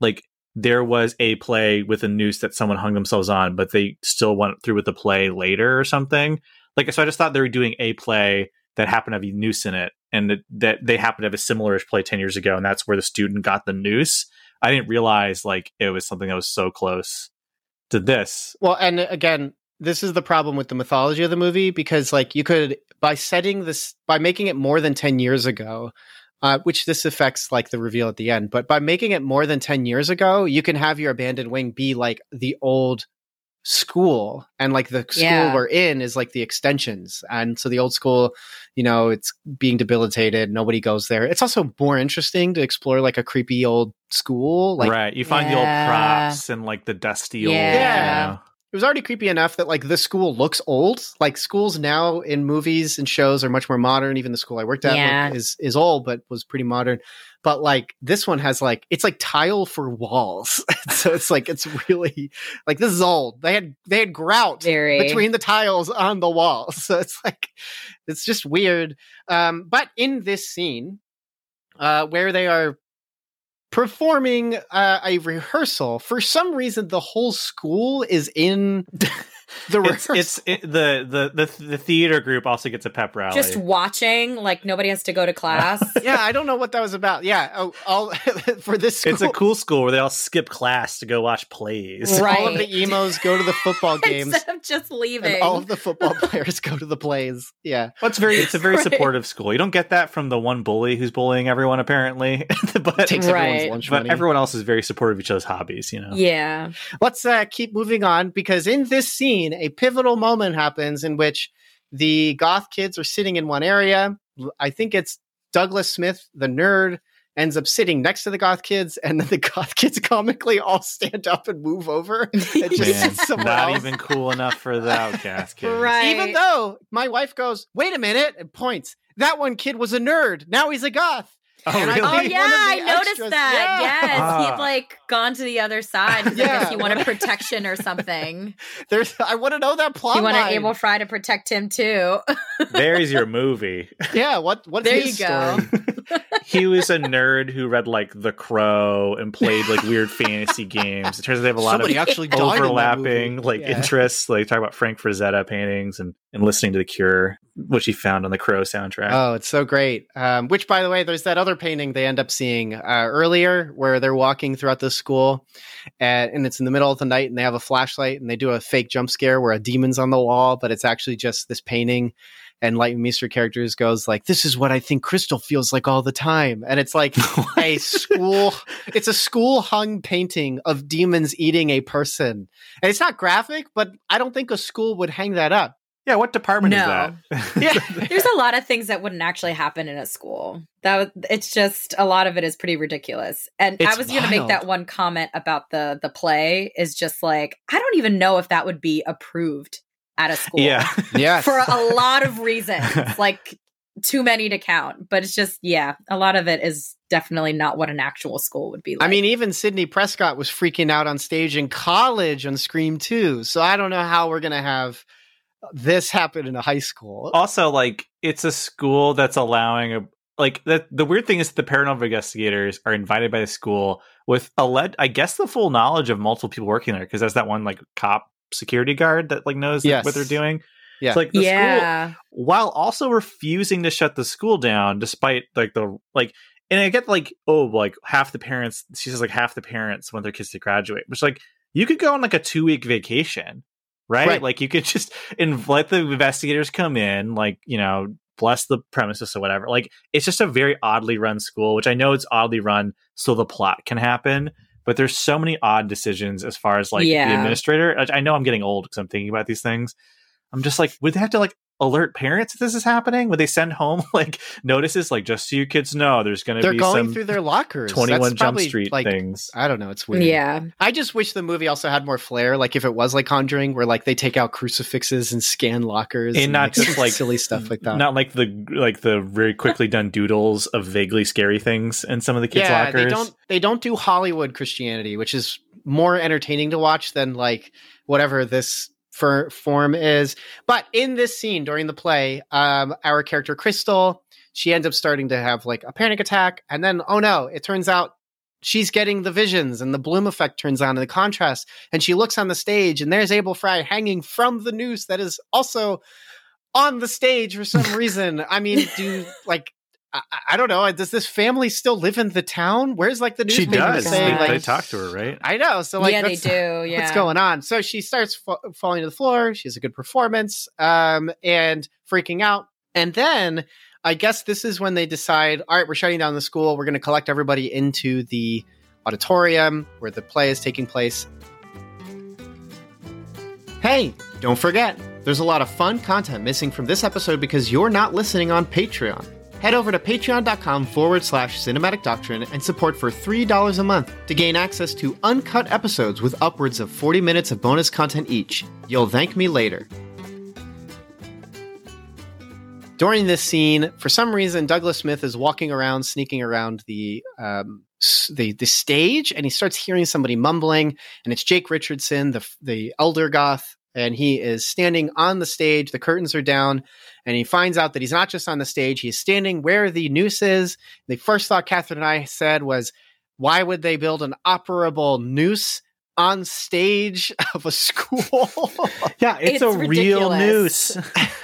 like, there was a play with a noose that someone hung themselves on, but they still went through with the play later or something. Like, so I just thought they were doing a play that happened to have a noose in it, and that, that they happened to have a similarish play ten years ago, and that's where the student got the noose. I didn't realize like it was something that was so close to this. Well, and again, this is the problem with the mythology of the movie because, like, you could by setting this by making it more than ten years ago, uh, which this affects like the reveal at the end, but by making it more than ten years ago, you can have your abandoned wing be like the old school and like the school Yeah. we're in is like the extensions and so the old school you know it's being debilitated nobody goes there it's also more interesting to explore like a creepy old school like right. You find the old props and like the dusty old. Yeah. You know. It was already creepy enough that like the school looks old. Like schools now in movies and shows are much more modern. Even the school I worked at Yeah. like, is is old, but was pretty modern. But like this one has like it's like tile for walls, so it's like it's really like this is old. They had they had grout very between the tiles on the wall, so it's like it's just weird. Um, but in this scene, uh, where they are performing uh, a rehearsal, for some reason the whole school is in the It's, rehearsal. it's it, the, the the the theater group also gets a pep rally. just watching like nobody has to go to class. yeah, I don't know what that was about. Yeah, oh, all for this school. it's a cool school where they all skip class to go watch plays. Right. All of the emos go to the football games, Instead of just leaving. and all of the football players go to the plays. Yeah, Well, it's very it's a very Right. supportive school. You don't get that from the one bully who's bullying everyone apparently, but takes Right. everyone's lunch but money. everyone else is very supportive of each other's hobbies. You know. yeah. let's uh, keep moving on because in this scene, a pivotal moment happens in which the goth kids are sitting in one area. I think it's Douglas Smith, the nerd, ends up sitting next to the goth kids, and then the goth kids comically all stand up and move over and just Man, sit somewhere not else. even cool enough for the outcast kids. Right. Even though my wife goes, wait a minute, and points. That one kid was a nerd. Now he's a goth. Oh, And I? Oh yeah, one of the I noticed extras- that. Yeah. Yes, Ah. he'd like gone to the other side because I Yeah. guess he wanted protection or something. There's, I want to know that plot. he wanted line. Abel Frye to protect him too. There's your movie. Yeah, what? What's There his you go. story? he was a nerd who read like The Crow and played like weird fantasy games. It turns out they have a lot Somebody of actually died in that overlapping like Yeah. interests. Like talk about Frank Frazetta paintings and, and listening to The Cure, which he found on the Crow soundtrack. Oh, it's so great. Um, which, by the way, there's that other painting they end up seeing uh, earlier where they're walking throughout the school and, and it's in the middle of the night and they have a flashlight and they do a fake jump scare where a demon's on the wall, but it's actually just this painting. And Leighton Meester characters goes like, "This is what I think Crystal feels like all the time," and it's like a school. It's a school hung painting of demons eating a person, and it's not graphic, but I don't think a school would hang that up. Yeah, what department No. is that? Yeah, There's a lot of things that wouldn't actually happen in a school. That it's just a lot of it is pretty ridiculous. And I was going to make that one comment about the the play is just like I don't even know if that would be approved at a school. yeah. yeah. for a lot of reasons, like too many to count. But it's just yeah, a lot of it is definitely not what an actual school would be like. I mean, even Sidney Prescott was freaking out on stage in college on Scream 2. So I don't know how we're going to have this happened in a high school. also like it's a school that's allowing a like the the weird thing is the paranormal investigators are invited by the school with a lead I guess the full knowledge of multiple people working there because that's that one like cop security guard that like knows Yes. what they're doing. Yeah. It's like the school yeah, while also refusing to shut the school down despite like the like and I get like oh like half the parents she says like half the parents want their kids to graduate which like you could go on like a two week vacation right? Right. like you could just and let the investigators come in like you know bless the premises or whatever like it's just a very oddly run school which I know it's oddly run so the plot can happen but there's so many odd decisions as far as like the administrator I, I know I'm getting old because I'm thinking about these things I'm just like, would they have to like alert parents if this is happening? Would they send home like notices, like just so you kids know there's going to They're be going some through their lockers. Twenty One That's Jump Street like, things? I don't know. It's weird. yeah. I just wish the movie also had more flair. Like if it was like Conjuring, where like they take out crucifixes and scan lockers, And not just, like, silly stuff like that. Not like the like the very quickly done doodles of vaguely scary things in some of the kids' yeah, lockers. they don't. They don't do Hollywood Christianity, which is more entertaining to watch than like whatever this for form is. But in this scene during the play, um, our character Crystal, she ends up starting to have like a panic attack, and then oh no, it turns out she's getting the visions, and the bloom effect turns on, and the contrast, and she looks on the stage, and there's Abel Frye hanging from the noose that is also on the stage for some reason. I mean, do like. I, I don't know. Does this family still live in the town? Where's like the She does. saying they, like they talk to her, right? I know. So like, yeah, they do. Yeah. What's going on? So she starts fa- falling to the floor. She has a good performance, um, and freaking out. And then I guess this is when they decide, all right, we're shutting down the school. We're going to collect everybody into the auditorium where the play is taking place. Hey, don't forget, there's a lot of fun content missing from this episode because you're not listening on Patreon. Head over to patreon.com forward slash cinematic doctrine and support for $3 a month to gain access to uncut episodes with upwards of 40 minutes of bonus content each. You'll thank me later. During this scene, for some reason, Douglas Smith is walking around, sneaking around the um, the the stage, and he starts hearing somebody mumbling, and it's Jake Richardson, the the elder goth, and he is standing on the stage. The curtains are down, and he finds out that he's not just on the stage; he's standing where the noose is. The first thought Catherine and I said was, "Why would they build an operable noose?" On stage of a school, Yeah, it's, It's a real noose.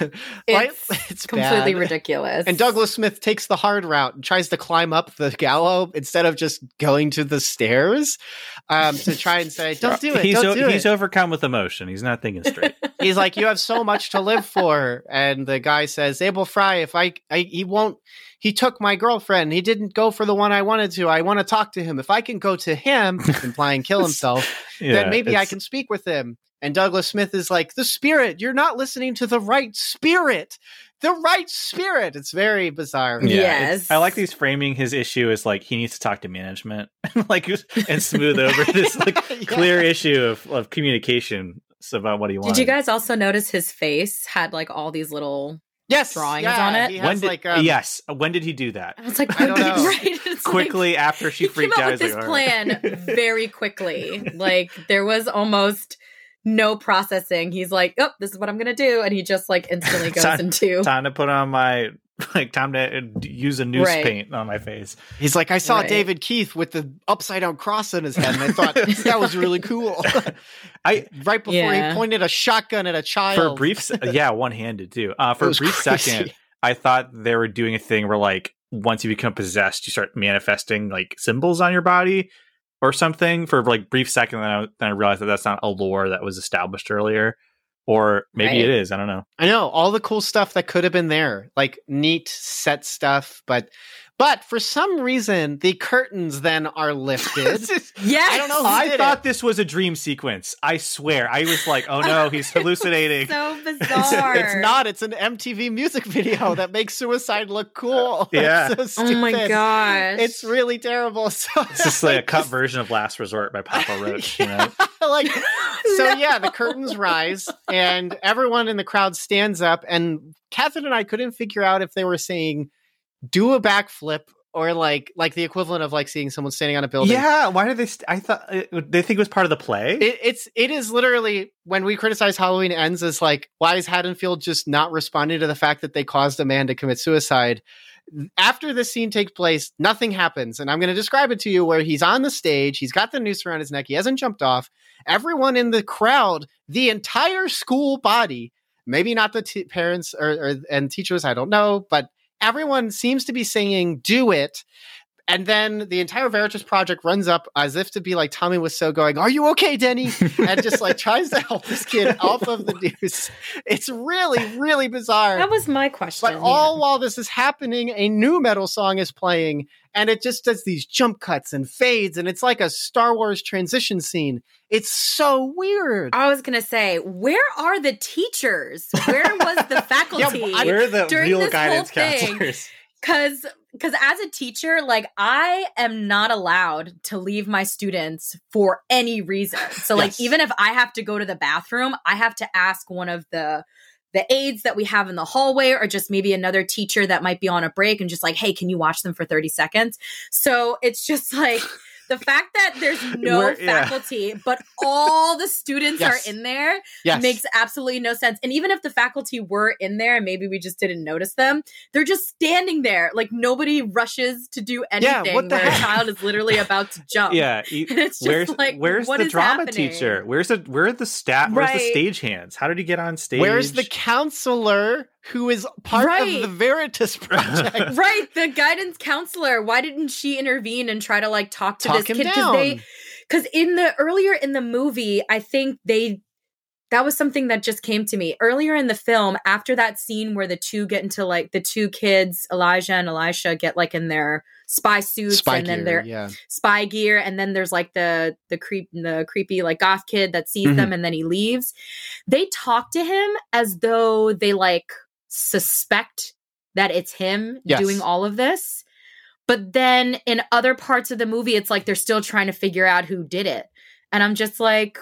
right? It's completely bad. ridiculous. And Douglas Smith takes the hard route and tries to climb up the gallows instead of just going to the stairs um, to try and say, "Don't do it, he's don't o- do he's overcome with emotion. He's not thinking straight. He's like, "You have so much to live for," and the guy says, "Abel Frye, if I, I, he won't. He took my girlfriend. He didn't go for the one I wanted to. I want to talk to him. If I can go to him, implying kill himself, Yeah, then maybe I can speak with him." And Douglas Smith is like, "The spirit. You're not listening to the right spirit. The right spirit." It's very bizarre. Yeah, Yes. I like these framing his issue as like he needs to talk to management, like and smooth over this like Yeah. clear issue of, of communication about what he wants. Did you guys also notice his face had like all these little yes, drawings yeah, on it. He when did, like um, yes, when did he do that? I was like, I don't know. right? It's like- Quickly after she freaked came out, up with this like, "All right." plan very quickly. like there was almost no processing. He's like, "Oh, this is what I'm gonna do," and he just like instantly goes Time- into time to put on my like time to uh, use a noose Right. paint on my face. He's like, I saw Right. David Keith with the upside down cross on his head, and I thought that was really cool. I right before Yeah. he pointed a shotgun at a child. for a brief, se- yeah, one handed too. Uh, for a brief crazy. second, I thought they were doing a thing where like once you become possessed, you start manifesting like symbols on your body or something. For like brief second, then I, then I realized that that's not a lore that was established earlier, or maybe Right. it is. I don't know. I know all the cool stuff that could have been there, like neat set stuff, but but for some reason the curtains then are lifted. yes. I don't know who I did thought it. this was a dream sequence. I swear. I was like, oh no, he's hallucinating. so bizarre. It's not. It's an MTV music video that makes suicide look cool. Yeah. It's so Oh my stupid. gosh! It's really terrible. So It's just like a cut version of Last Resort by Papa Roach. You know? like so No. yeah the curtains rise and everyone in the crowd stands up and catherine and i couldn't figure out if they were saying do a backflip or like like the equivalent of like seeing someone standing on a building Yeah. Why do they? St- I thought they think it was part of the play. it, it's it is literally when we criticize Halloween ends as like why is Haddonfield just not responding to the fact that they caused a man to commit suicide? After this scene takes place, nothing happens, and I'm going to describe it to you. Where he's on the stage, he's got the noose around his neck, he hasn't jumped off. Everyone in the crowd, the entire school body, maybe not the t- parents or, or and teachers, I don't know, but everyone seems to be singing "Do It." And then the entire Veritas project runs up as if to be like Tommy was so going, Are you okay, Denny? And just like tries to help this kid off of the noose. It's really, really bizarre. that was my question. but all while this is happening, a new metal song is playing, and it just does these jump cuts and fades, and it's like a Star Wars transition scene. It's so weird. I was gonna say, where are the teachers? Where was the faculty? I- We're the during real guidance whole counselors. Because because as a teacher like i am not allowed to leave my students for any reason so like Yes. even if i have to go to the bathroom i have to ask one of the the aides that we have in the hallway or just maybe another teacher that might be on a break and just like hey can you watch them for 30 seconds so it's just like the fact that there's no We're- yeah. faculty but all the students Yes. are in there Yes. makes absolutely no sense. And even if the faculty were in there and maybe we just didn't notice them, they're just standing there. Like nobody rushes to do Yeah, anything what the where a child is literally about to jump. Yeah. And it's just where's like, where's what the is drama happening? teacher? Where's the where are the stat? Where's the Right. stage hands? How did he get on stage? Where's the counselor who is part Right. of the Veritas project? Right, the guidance counselor. Why didn't she intervene and try to like talk to Talk him kid? down. they because in the earlier in the movie, I think they that was something that just came to me earlier in the film. After that scene where the two get into like the two kids, Elijah and Elisha, get like in their spy suits, Spy and then gear, they're yeah. spy gear, and then there's like the the creep the creepy like goth kid that sees Mm-hmm. them and then he leaves. They talk to him as though they like suspect that it's him Yes. doing all of this. But then in other parts of the movie, it's like they're still trying to figure out who did it. And I'm just like,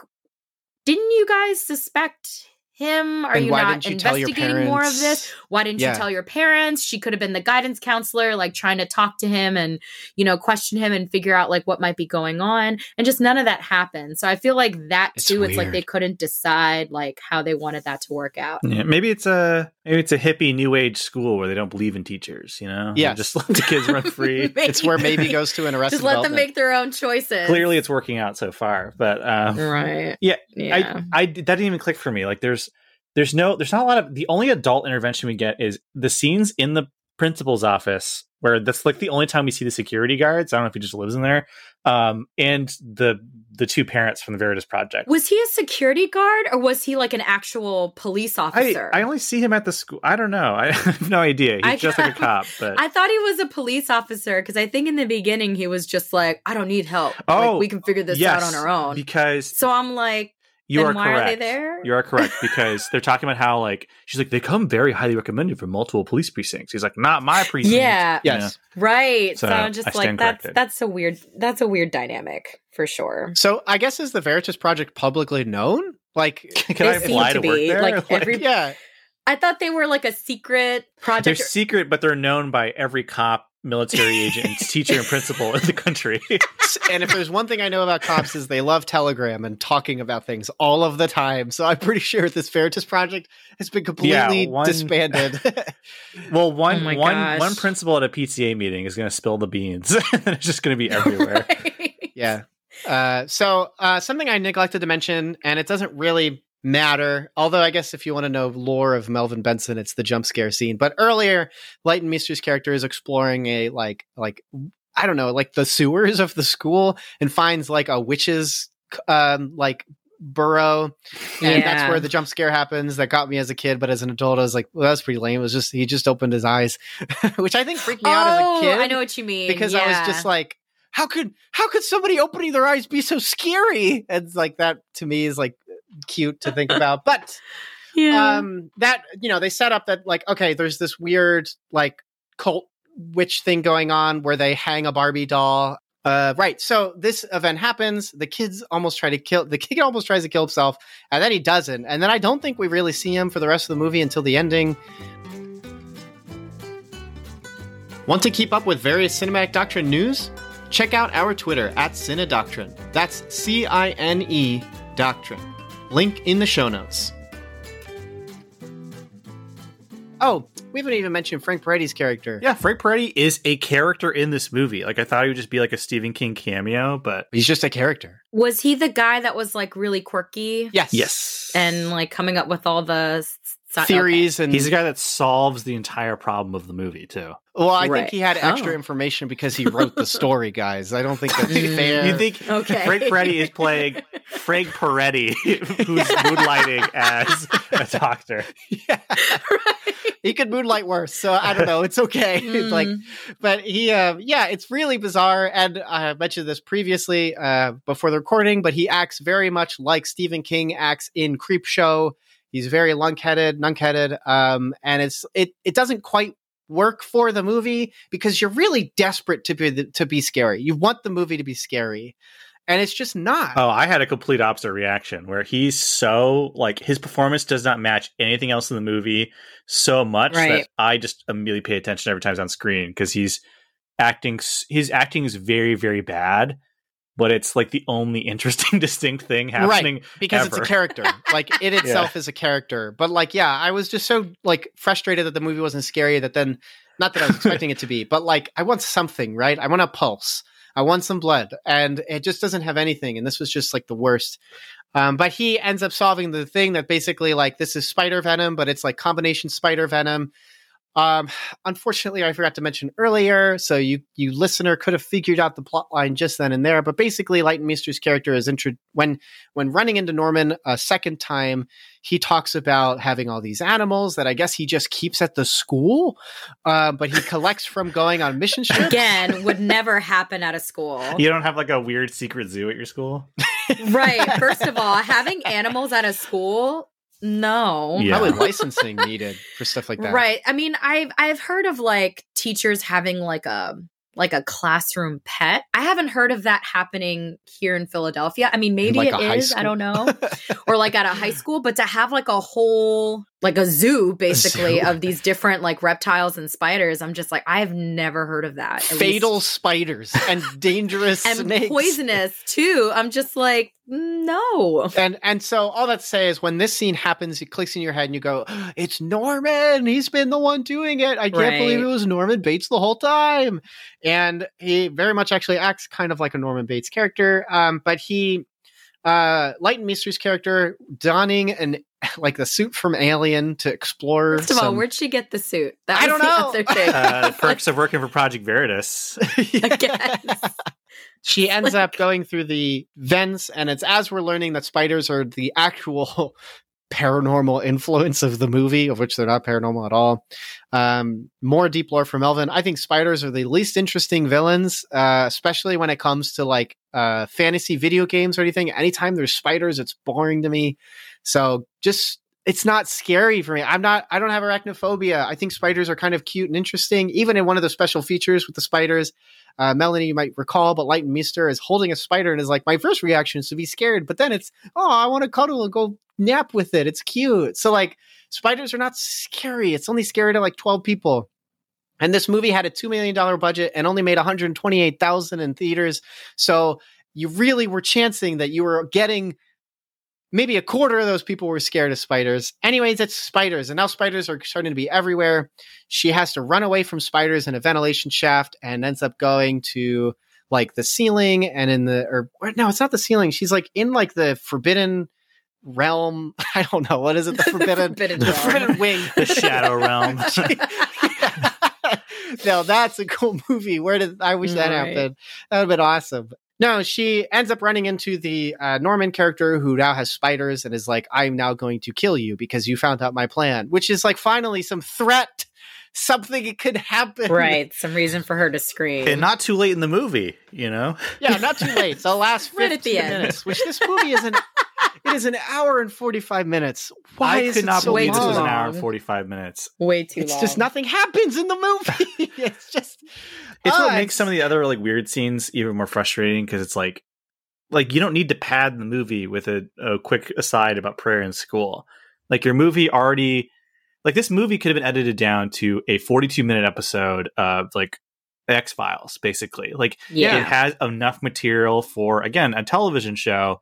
didn't you guys suspect him? Are And you why not didn't you tell your investigating more of this? Why didn't Yeah. you tell your parents? She could have been the guidance counselor, like trying to talk to him and, you know, question him and figure out like what might be going on. And just none of that happened. So I feel like that It's too, it's like they couldn't decide like how they wanted that to work out. Yeah, maybe it's a maybe it's a hippie new age school where they don't believe in teachers. You know, Yeah. Just let the kids run free. It's where maybe goes to an arrest. just let them make their own choices. Clearly, it's working out so far, but um, right. Yeah, Yeah. I, I that didn't even click for me. Like there's there's no there's not a lot of the only adult intervention we get is the scenes in the principal's office where that's like the only time we see the security guards. I don't know if he just lives in there. Um, and the the two parents from the Veritas Project. Was he a security guard or was he like an actual police officer? I only see him at the school. I don't know. I have no idea. He's I just like a cop. But I thought he was a police officer because I think in the beginning he was just like, I don't need help. Oh, like, we can figure this yes, out on our own. because so I'm like, you then are why correct. are they there? You are correct because they're talking about how like she's like they come very highly recommended from multiple police precincts. He's like not my precinct. yeah, you know? Yes. right. So, So, I'm just I like, that's corrected. that's a weird that's a weird dynamic for sure. So I guess is the Veritas project publicly known? Like Can They I seem apply to to, work be, there? like, every- yeah. I thought they were like a secret project. They're secret, but they're known by every cop, military agent, teacher and principal in the country. and if there's one thing I know about cops is they love Telegram and talking about things all of the time. So I'm pretty sure this Veritas project has been completely one- disbanded. well, one Oh my one gosh. one principal at a PTA meeting is going to spill the beans, and it's just going to be everywhere. Right. yeah. Uh, so uh, something I neglected to mention, and it doesn't really matter. Although I guess if you want to know lore of Melvin Benson, it's the jump scare scene. But earlier, Leighton Meester's character is exploring a like like I don't know, like the sewers of the school, and finds like a witch's um like burrow and that's where the jump scare happens that got me as a kid but as an adult i was like well that's pretty lame it was just he just opened his eyes which i think freaked me out as a Oh, kid I know what you mean. because I was just like, how could how could somebody opening their eyes be so scary? And like that to me is like cute to think about. But yeah. um that you know, they set up that like, okay, there's this weird like cult witch thing going on where they hang a Barbie doll. Uh, right. So this event happens. The kids almost try to kill. The kid almost tries to kill himself, and then he doesn't. And then I don't think we really see him for the rest of the movie until the ending. Want to keep up with various Cinematic Doctrine news? Check out our Twitter at Cinedoctrine. That's C I N E Doctrine. Link in the show notes. Oh, we haven't even mentioned Frank Peretti's character. yeah, Frank Peretti is a character in this movie. Like I thought he would just be like a Stephen King cameo, but He's just a character. was he the guy that was like really quirky Yes. yes, and like coming up with all the s- s- Theories and he's the guy that solves the entire problem of the movie too. Well, I Right. think he had extra Oh. information because he wrote the story, guys. I don't think that's Mm. fair. You think Okay. Frank Peretti is playing Frank Peretti, who's moonlighting as a doctor? yeah. right. he could moonlight worse, so I don't know. It's okay. It's like Mm. but he uh yeah it's really bizarre and i mentioned this previously uh before the recording but he acts very much like stephen king acts in creep show he's very lunk-headed nunk-headed um and it's it it doesn't quite work for the movie because you're really desperate to be to be scary you want the movie to be scary and it's just not Oh, I had a complete opposite reaction where he's so like his performance does not match anything else in the movie so much that I just immediately pay attention every time he's on screen because he's acting. His acting is very very bad, but it's like the only interesting distinct thing happening. right, because it's a character. Like it itself is a character. But like yeah i was just so like frustrated that the movie wasn't scary that then not that i was expecting it to be but like i want something right? I want a pulse. I want some blood. And it just doesn't have anything. And this was just like the worst. Um, but he ends up solving the thing that basically like this is spider venom but it's like combination spider venom um, unfortunately, I forgot to mention earlier, so you you listener could have figured out the plot line just then and there. But basically, Leighton Meester's character is intro- when when running into Norman a second time, he talks about having all these animals that I guess he just keeps at the school, uh, but he collects from going on mission trips. Again, would never happen at a school. You don't have like a weird secret zoo at your school. Right. First of all, having animals at a school, no. Yeah. Probably licensing needed for stuff like that. Right. I mean, I've I've heard of like teachers having like a like a classroom pet. I haven't heard of that happening here in Philadelphia. I mean, maybe like it a. I don't know. or like at a high school, but to have like a whole like a zoo basically zoo. of these different like reptiles and spiders, I'm just like I've never heard of that. At Fatal least- spiders and dangerous and snakes. poisonous too. I'm just like no. And and so all that to say is when this scene happens, it clicks in your head and you go, "It's Norman. He's been the one doing it. I can't Right. believe it was Norman Bates the whole time." And he very much actually acts kind of like a Norman Bates character. Um, but he, uh, Leighton Meester's character, donning an like the suit from Alien to explore. First of all, where'd she get the suit? That I don't know. other thing. Uh, perks of working for Project Veritas. I guess. she ends like- up going through the vents and it's as we're learning that spiders are the actual paranormal influence of the movie of which they're not paranormal at all um, more deep lore from melvin i think spiders are the least interesting villains uh, especially when it comes to like uh, fantasy video games or anything anytime there's spiders it's boring to me so just it's not scary for me. I'm not, I don't have arachnophobia. I think spiders are kind of cute and interesting. Even in one of the special features with the spiders, uh, Melanie, you might recall, but Leighton Meester is holding a spider and is like, my first reaction is to be scared, but then it's, oh, I want to cuddle and go nap with it. It's cute. So like, spiders are not scary. It's only scary to like 12 people. And this movie had a $2 million budget and only made 128,000 in theaters. So you really were chancing that you were getting maybe a quarter of those people were scared of spiders. Anyways, it's spiders, and now spiders are starting to be everywhere. She has to run away from spiders in a ventilation shaft and ends up going to like the ceiling and in the or, or no, it's not the ceiling. She's like in like the forbidden realm. I don't know what is it. The forbidden, Forbidden the forbidden wing. the shadow realm. no, that's a cool movie. Where did I wish that Right. happened? That would have been awesome. No, she ends up running into the uh, Norman character who now has spiders and is like, I'm now going to kill you because you found out my plan, which is like finally some threat, something could happen. right. Some reason for her to scream. and not too late in the movie, you know. Yeah, not too late. The last 15 Right at the end. minutes, which this movie is an, it is an hour and 45 minutes. Why I is could it not so believe this was an hour and forty five minutes. Way too It's long. just nothing happens in the movie. it's just It's Ah, what makes some of the other like weird scenes even more frustrating because it's like, like you don't need to pad the movie with a, a quick aside about prayer in school. Like your movie already, like this movie could have been edited down to a forty two minute episode of like X Files, basically. Like yeah. it has enough material for again a television show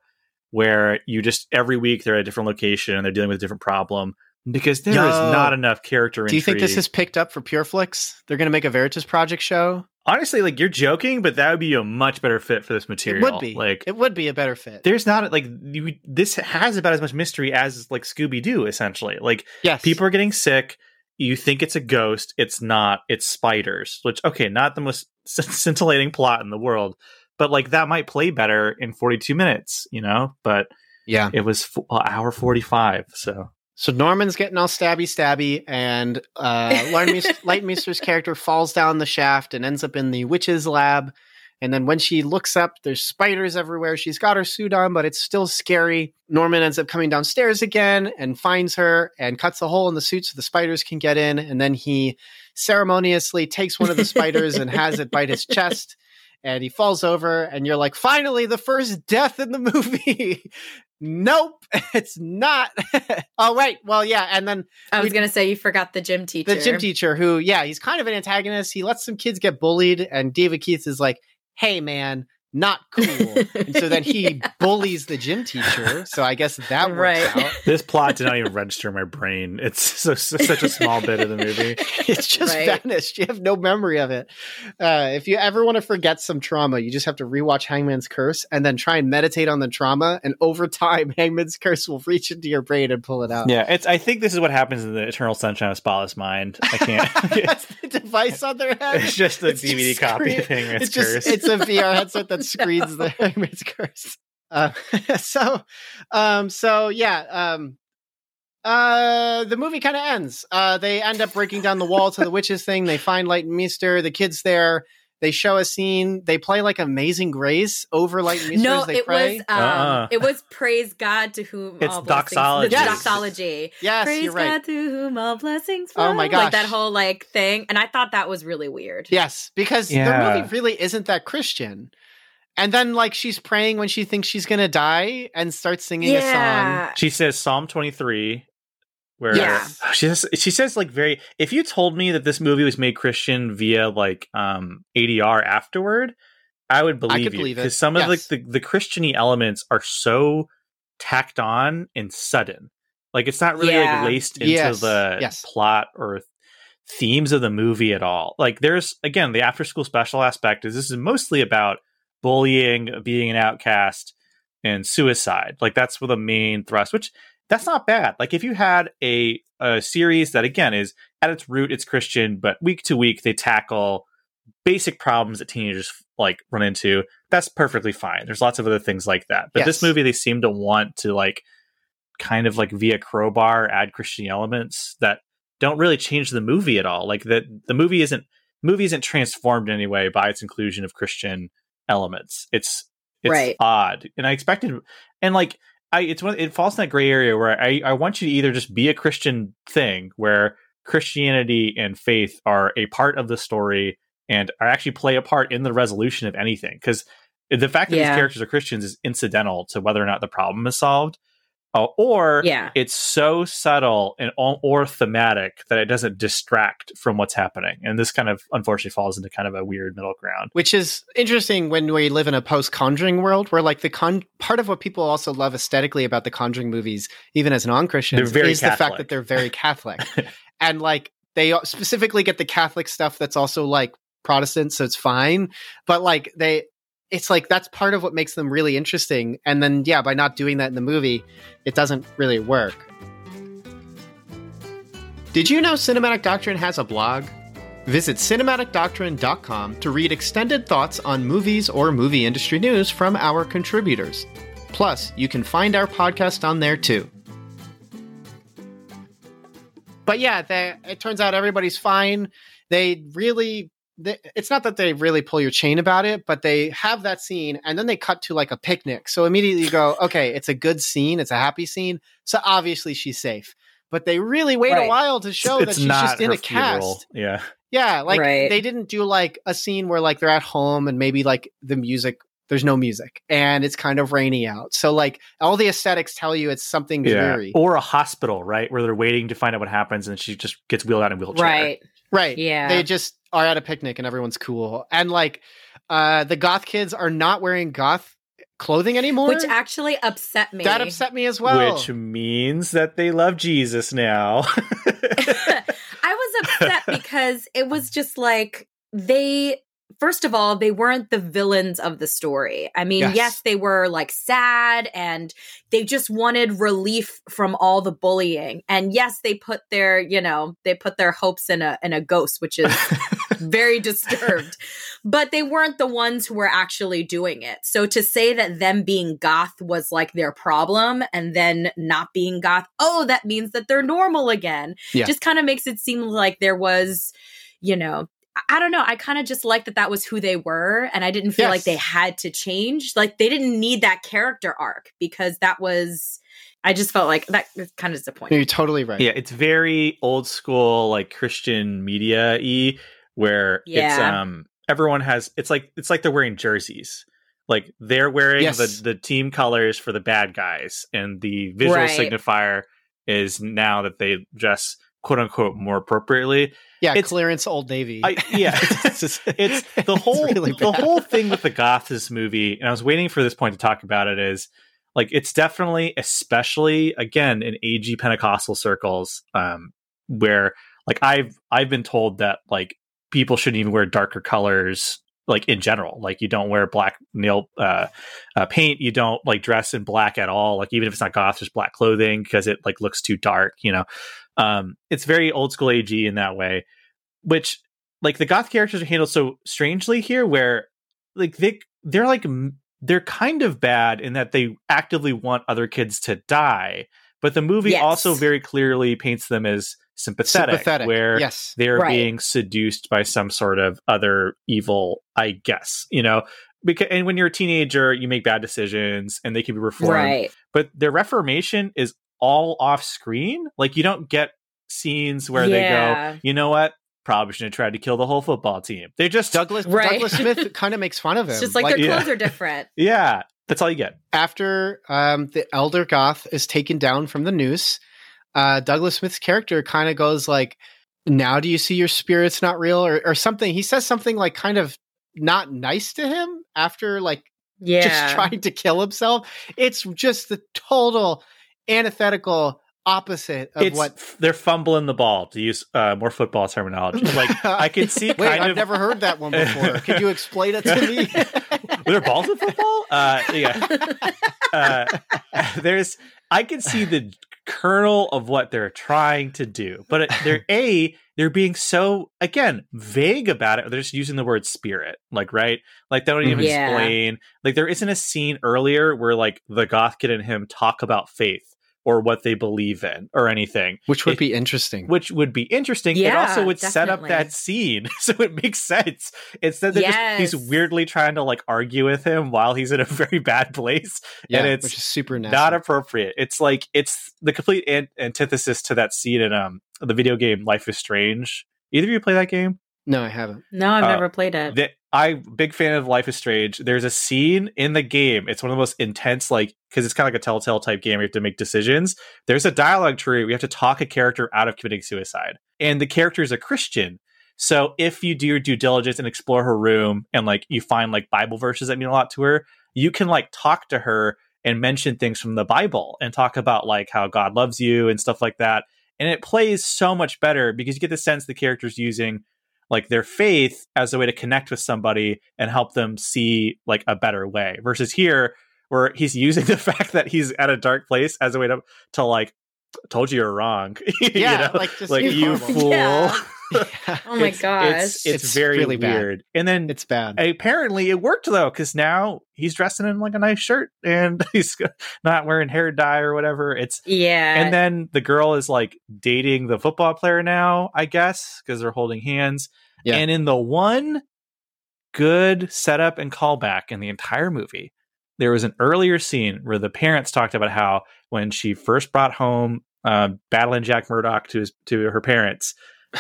where you just every week they're at a different location and they're dealing with a different problem because there is Yo. not enough character. Do you think this is picked up for Pureflix? They're going to make a Veritas Project show. honestly like you're joking, but that would be a much better fit for this material. It would be. like it would be a better fit. there's not like you, this has about as much mystery as like Scooby Doo essentially. Like Yes, people are getting sick. You think it's a ghost. It's not. It's spiders. Which okay, not the most scintillating plot in the world, but like that might play better in 42 minutes. You know, but Yeah. it was f- uh, hour 45. So So Norman's getting all stabby, stabby, and uh, Lightmeis- Leighton Meester's character falls down the shaft and ends up in the witch's lab. And then when she looks up, there's spiders everywhere. She's got her suit on, but it's still scary. Norman ends up coming downstairs again and finds her and cuts a hole in the suit so the spiders can get in. And then he ceremoniously takes one of the spiders and has it bite his chest. And he falls over, and you're like, finally, the first death in the movie. nope, it's not. oh, wait. Well, yeah. And then I was we- gonna say you forgot the gym teacher. the gym teacher who yeah he's kind of an antagonist he lets some kids get bullied and david keith is like hey man not cool and so then he Yeah. bullies the gym teacher so i guess that works Right. out this plot did not even register in my brain. It's so, so such a small bit of the movie. it's just Right. vanished you have no memory of it uh, if you ever want to forget some trauma you just have to rewatch hangman's curse and then try and meditate on the trauma and over time hangman's curse will reach into your brain and pull it out Yeah, it's. I think this is what happens in the Eternal Sunshine of Spotless Mind. I can't. that's the device on their head it's just a It's just DVD copy screen- thing. It's, it's just it's a VR headset that screens the Hangman's Curse. Uh, so, um, so yeah, um, uh, the movie kind of ends. Uh, they end up breaking down the wall to the witches thing. They find Leighton Meester. The kids there. They show a scene. They play like Amazing Grace over Leighton Meester No, as they it pray. was um, Uh-uh. it was praise God to whom It's all blessings. doxology. The Yes. doxology. yes, praise you're right. God to whom all blessings. Oh Flow. my Like that whole like thing, and I thought that was really weird. Yes, because Yeah. the movie really isn't that Christian. And then, like, she's praying when she thinks she's gonna die and starts singing a song. She says Psalm 23, where Yeah. she says, she says like very. If you told me that this movie was made Christian via like um ADR afterward, I would believe you believe it. because some of like the the Christiany elements are so tacked on and sudden. Like it's not really Yeah. like laced into Yes. the Yes. plot or themes of the movie at all. Like there's again the after school special aspect is this is mostly about bullying, being an outcast, and suicide. Like that's the main thrust, which that's not bad. Like if you had a a series that again is at its root it's Christian, but week to week they tackle basic problems that teenagers like run into, that's perfectly fine. There's lots of other things like that. But this movie they seem to want to like kind of like via crowbar add Christian elements that don't really change the movie at all. Like that the movie isn't movie isn't transformed in any way by its inclusion of Christian elements. It's it's Right. odd. And I expected and like I it's one it falls in that gray area where I, I want you to either just be a Christian thing where Christianity and faith are a part of the story and are actually play a part in the resolution of anything. Because the fact that Yeah. these characters are Christians is incidental to whether or not the problem is solved. Uh, or Yeah. it's so subtle and or, or thematic that it doesn't distract from what's happening. And this kind of unfortunately falls into kind of a weird middle ground. which is interesting when we live in a post conjuring world where like the con part of what people also love aesthetically about the conjuring movies even as non-christians They're very is the fact that they're very catholic and like they specifically get the catholic stuff that's also like protestant so it's fine but like they it's like that's part of what makes them really interesting and then yeah by not doing that in the movie it doesn't really work did you know cinematic doctrine has a blog Visit cinematicdoctrine.com to read extended thoughts on movies or movie industry news from our contributors. Plus, you can find our podcast on there too. But yeah, they, it turns out everybody's fine. They really, they, it's not that they really pull your chain about it, but they have that scene and then they cut to like a picnic. So immediately you go, okay, it's a good scene, it's a happy scene. So obviously she's safe. But they really wait a while to show that she's just in her a cast. Yeah. Yeah, like Right. they didn't do like a scene where like they're at home and maybe like the music there's no music and it's kind of rainy out. So like all the aesthetics tell you it's something Yeah. dreary. Or a hospital, right? Where they're waiting to find out what happens and she just gets wheeled out in a wheelchair. Right. Right. Yeah. They just are at a picnic and everyone's cool. And like uh the goth kids are not wearing goth clothing anymore. Which actually upset me. that upset me as well. Which means that they love Jesus now. I was upset because it was just like they first of all they weren't the villains of the story. I mean, Yes. yes, they were like sad and they just wanted relief from all the bullying. And yes, they put their, you know, they put their hopes in a in a ghost, which is very disturbed. But they weren't the ones who were actually doing it. So to say that them being goth was like their problem and then not being goth, oh, that means that they're normal again. Yeah. Just kind of makes it seem like there was, you know, I- I don't know. I kind of just liked that that was who they were. And I didn't feel Yes. like they had to change. Like they didn't need that character arc because that was, I just felt like that was kind of No, disappointing. you're totally right. yeah, it's very old school, like Christian media y, where it's um everyone has it's like it's like they're wearing jerseys. Like they're wearing Yes. the, the team colors for the bad guys, and the visual Right. signifier is now that they dress quote unquote more appropriately. Yeah, It's- clearance Old Navy. I, yeah, it's, just- it's the whole really the whole thing with the goth this movie and i was waiting for this point to talk about it is like it's definitely especially again in ag pentecostal circles um where like i've i've been told that like people shouldn't even wear darker colors like in general. Like you don't wear black nail uh, uh paint. You don't like dress in black at all. Like even if it's not goth just black clothing because it like looks too dark you know? Um it's very old school ag in that way which like the goth characters are handled so strangely here where like they they're like they're kind of bad in that they actively want other kids to die but the movie Yes. also very clearly paints them as sympathetic, sympathetic. where yes. they're Right. being seduced by some sort of other evil i guess you know because and when you're a teenager you make bad decisions and they can be reformed Right. but their reformation is all off screen like you don't get scenes where they go you know what probably shouldn't have tried to kill the whole football team they just Douglas Right. Douglas Smith kind of makes fun of him. It's just like, their yeah. clothes are different. yeah that's all you get after um, the elder goth is taken down from the noose uh, douglas smith's character kind of goes like now do you see your spirit's not real or, or something he says something like kind of not nice to him after like Yeah. just trying to kill himself it's just the total antithetical opposite of it's what they're fumbling the ball to use uh, more football terminology like i can see wait kind i've of never heard that one before could you explain it to me Were there balls in football? Uh, yeah. Uh, there's, I can see the kernel of what they're trying to do, but uh, they're a they're being so again vague about it. They're just using the word spirit, like right, like they don't even Yeah. explain. Like there isn't a scene earlier where like the goth kid and him talk about faith or what they believe in or anything which would It- be interesting which would be interesting. it also would set up that scene, so it makes sense. Instead, they're just he's weirdly trying to like argue with him while he's in a very bad place, yeah, and it's which is super nasty. not appropriate. It's like it's the complete an- antithesis to that scene in um the video game Life is Strange. Either of you play that game? No, I haven't. No, I've Uh, never played it. The, I'm big fan of Life is Strange. There's a scene in the game. It's one of the most intense, like because it's kind of like a Telltale type game. We have to make decisions. There's a dialogue tree. We have to talk a character out of committing suicide, and the character is a Christian. So if you do your due diligence and explore her room, and like you find like Bible verses that mean a lot to her, you can like talk to her and mention things from the Bible and talk about like how God loves you and stuff like that. And it plays so much better because you get the sense the character's using like their faith as a way to connect with somebody and help them see like a better way versus here where he's using the fact that he's at a dark place as a way to to like told you you're wrong You know? like, just like you fool Yeah. Oh my It's- gosh. it's, it's, It's very really bad. weird and then It's bad. apparently it worked though because now he's dressing in like a nice shirt and he's not wearing hair dye or whatever it's yeah. and then the girl is like dating the football player now, I guess, because they're holding hands. Yeah. And in the one good setup and callback in the entire movie, there was an earlier scene where the parents talked about how when she first brought home uh, battling Jack Murdock to his to her parents,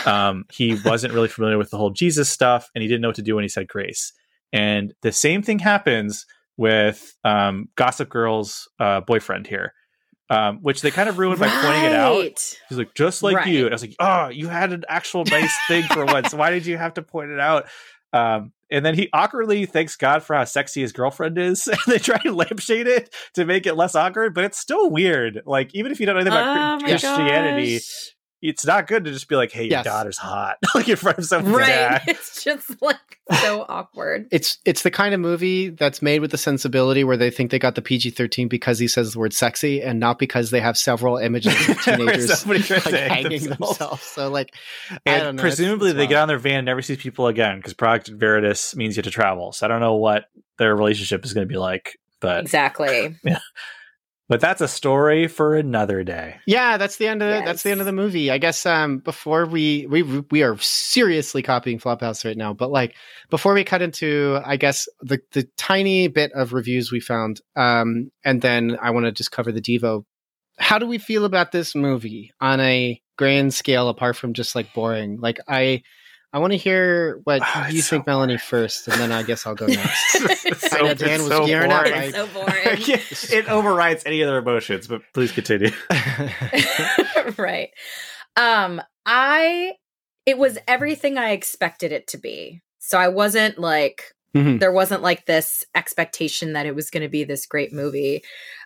um, he wasn't really familiar with the whole Jesus stuff, and he didn't know what to do when he said grace. And the same thing happens with um, Gossip Girl's uh, boyfriend here, um, which they kind of ruined by pointing it out. He's like, just like Right. you. And I was like, oh, you had an actual nice thing for once. Why did you have to point it out? Um, and then he awkwardly thanks God for how sexy his girlfriend is. And they try to lampshade it to make it less awkward, but it's still weird. Like, even if you don't know anything about Oh Christianity, gosh. It's not good to just be like, hey, your Yes. daughter's hot. like in front of someone's Right. dad. It's just like so awkward. It's it's the kind of movie that's made with the sensibility where they think they got the PG thirteen because he says the word sexy and not because they have several images of teenagers somebody like, to hanging themselves. themselves. So like, I And don't know. presumably It's- they it's get on their van, and never sees people again because Project Veritas means you have to travel. So I don't know what their relationship is going to be like, but Exactly. But that's a story for another day. Yeah, that's the end of the, that's the end of the movie. I guess um before we we we are seriously copying Flophouse right now, but like before we cut into I guess the the tiny bit of reviews we found um and then I want to just cover the Devo. How do we feel about this movie on a grand scale apart from just like boring? Like I I want to hear what Ah, you it's so think Melanie first and then I guess I'll go next. It's I know Dan was gearing up. boring. I- so boring. it overrides any other emotions, but please continue. right. Um, I it was everything I expected it to be. So I wasn't like Mhm. there wasn't like this expectation that it was going to be this great movie.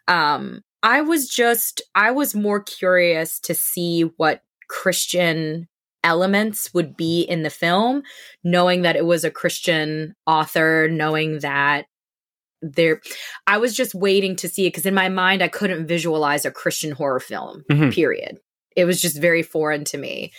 Um, I was just I was more curious to see what Christian elements would be in the film, knowing that it was a Christian author, knowing that there I was just waiting to see it because in my mind I couldn't visualize a Christian horror film, Mhm. period. It was just very foreign to me.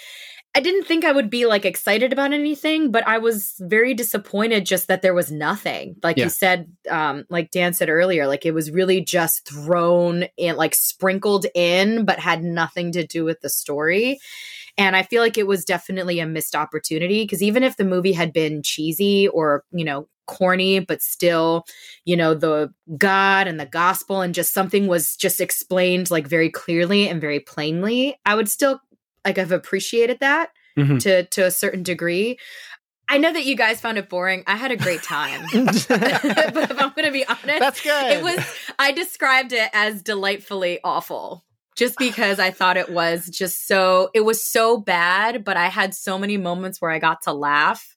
I didn't think I would be like excited about anything, but I was very disappointed just that there was nothing. Like Yeah. you said, um, like Dan said earlier, like it was really just thrown in, like sprinkled in, but had nothing to do with the story. And I feel like it was definitely a missed opportunity because even if the movie had been cheesy or, you know, corny, but still, you know, the God and the gospel and just something was just explained like very clearly and very plainly, I would still like I've appreciated that Mhm. to to a certain degree. I know that you guys found it boring. I had a great time. but if I'm going to be honest, That's good. it was I described it as delightfully awful. Just because I thought it was just so it was so bad, but I had so many moments where I got to laugh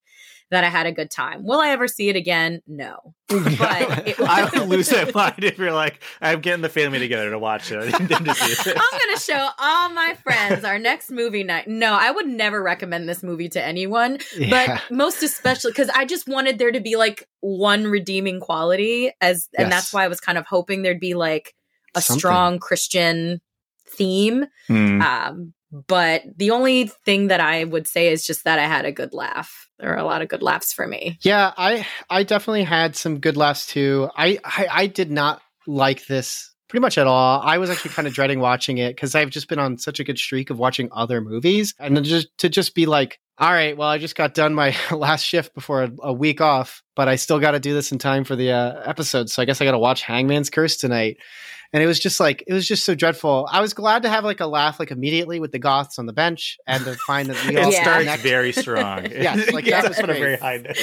that I had a good time. Will I ever see it again? No. But it- I would lose that mind if you're like, I'm getting the family together to watch it. to. I'm gonna show all my friends our next movie night. No, I would never recommend this movie to anyone, Yeah. but most especially because I just wanted there to be like one redeeming quality, as and Yes. that's why I was kind of hoping there'd be like a Something. strong Christian theme. Hmm. Um, but the only thing that I would say is just that I had a good laugh. There were a lot of good laughs for me. Yeah, I I definitely had some good laughs too. I I, I did not like this pretty much at all. I was actually kind of dreading watching it because I've just been on such a good streak of watching other movies, and to just to just be like, all right, well, I just got done my last shift before a, a week off, but I still got to do this in time for the uh, episode, so I guess I got to watch Hangman's Curse tonight. And it was just like it was just so dreadful. I was glad to have like a laugh like immediately with the goths on the bench and to find that we all It Yeah. starts connect. very strong. Yes, like, Yeah, that was great. very high note.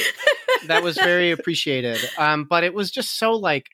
that was very appreciated. Um, but it was just so like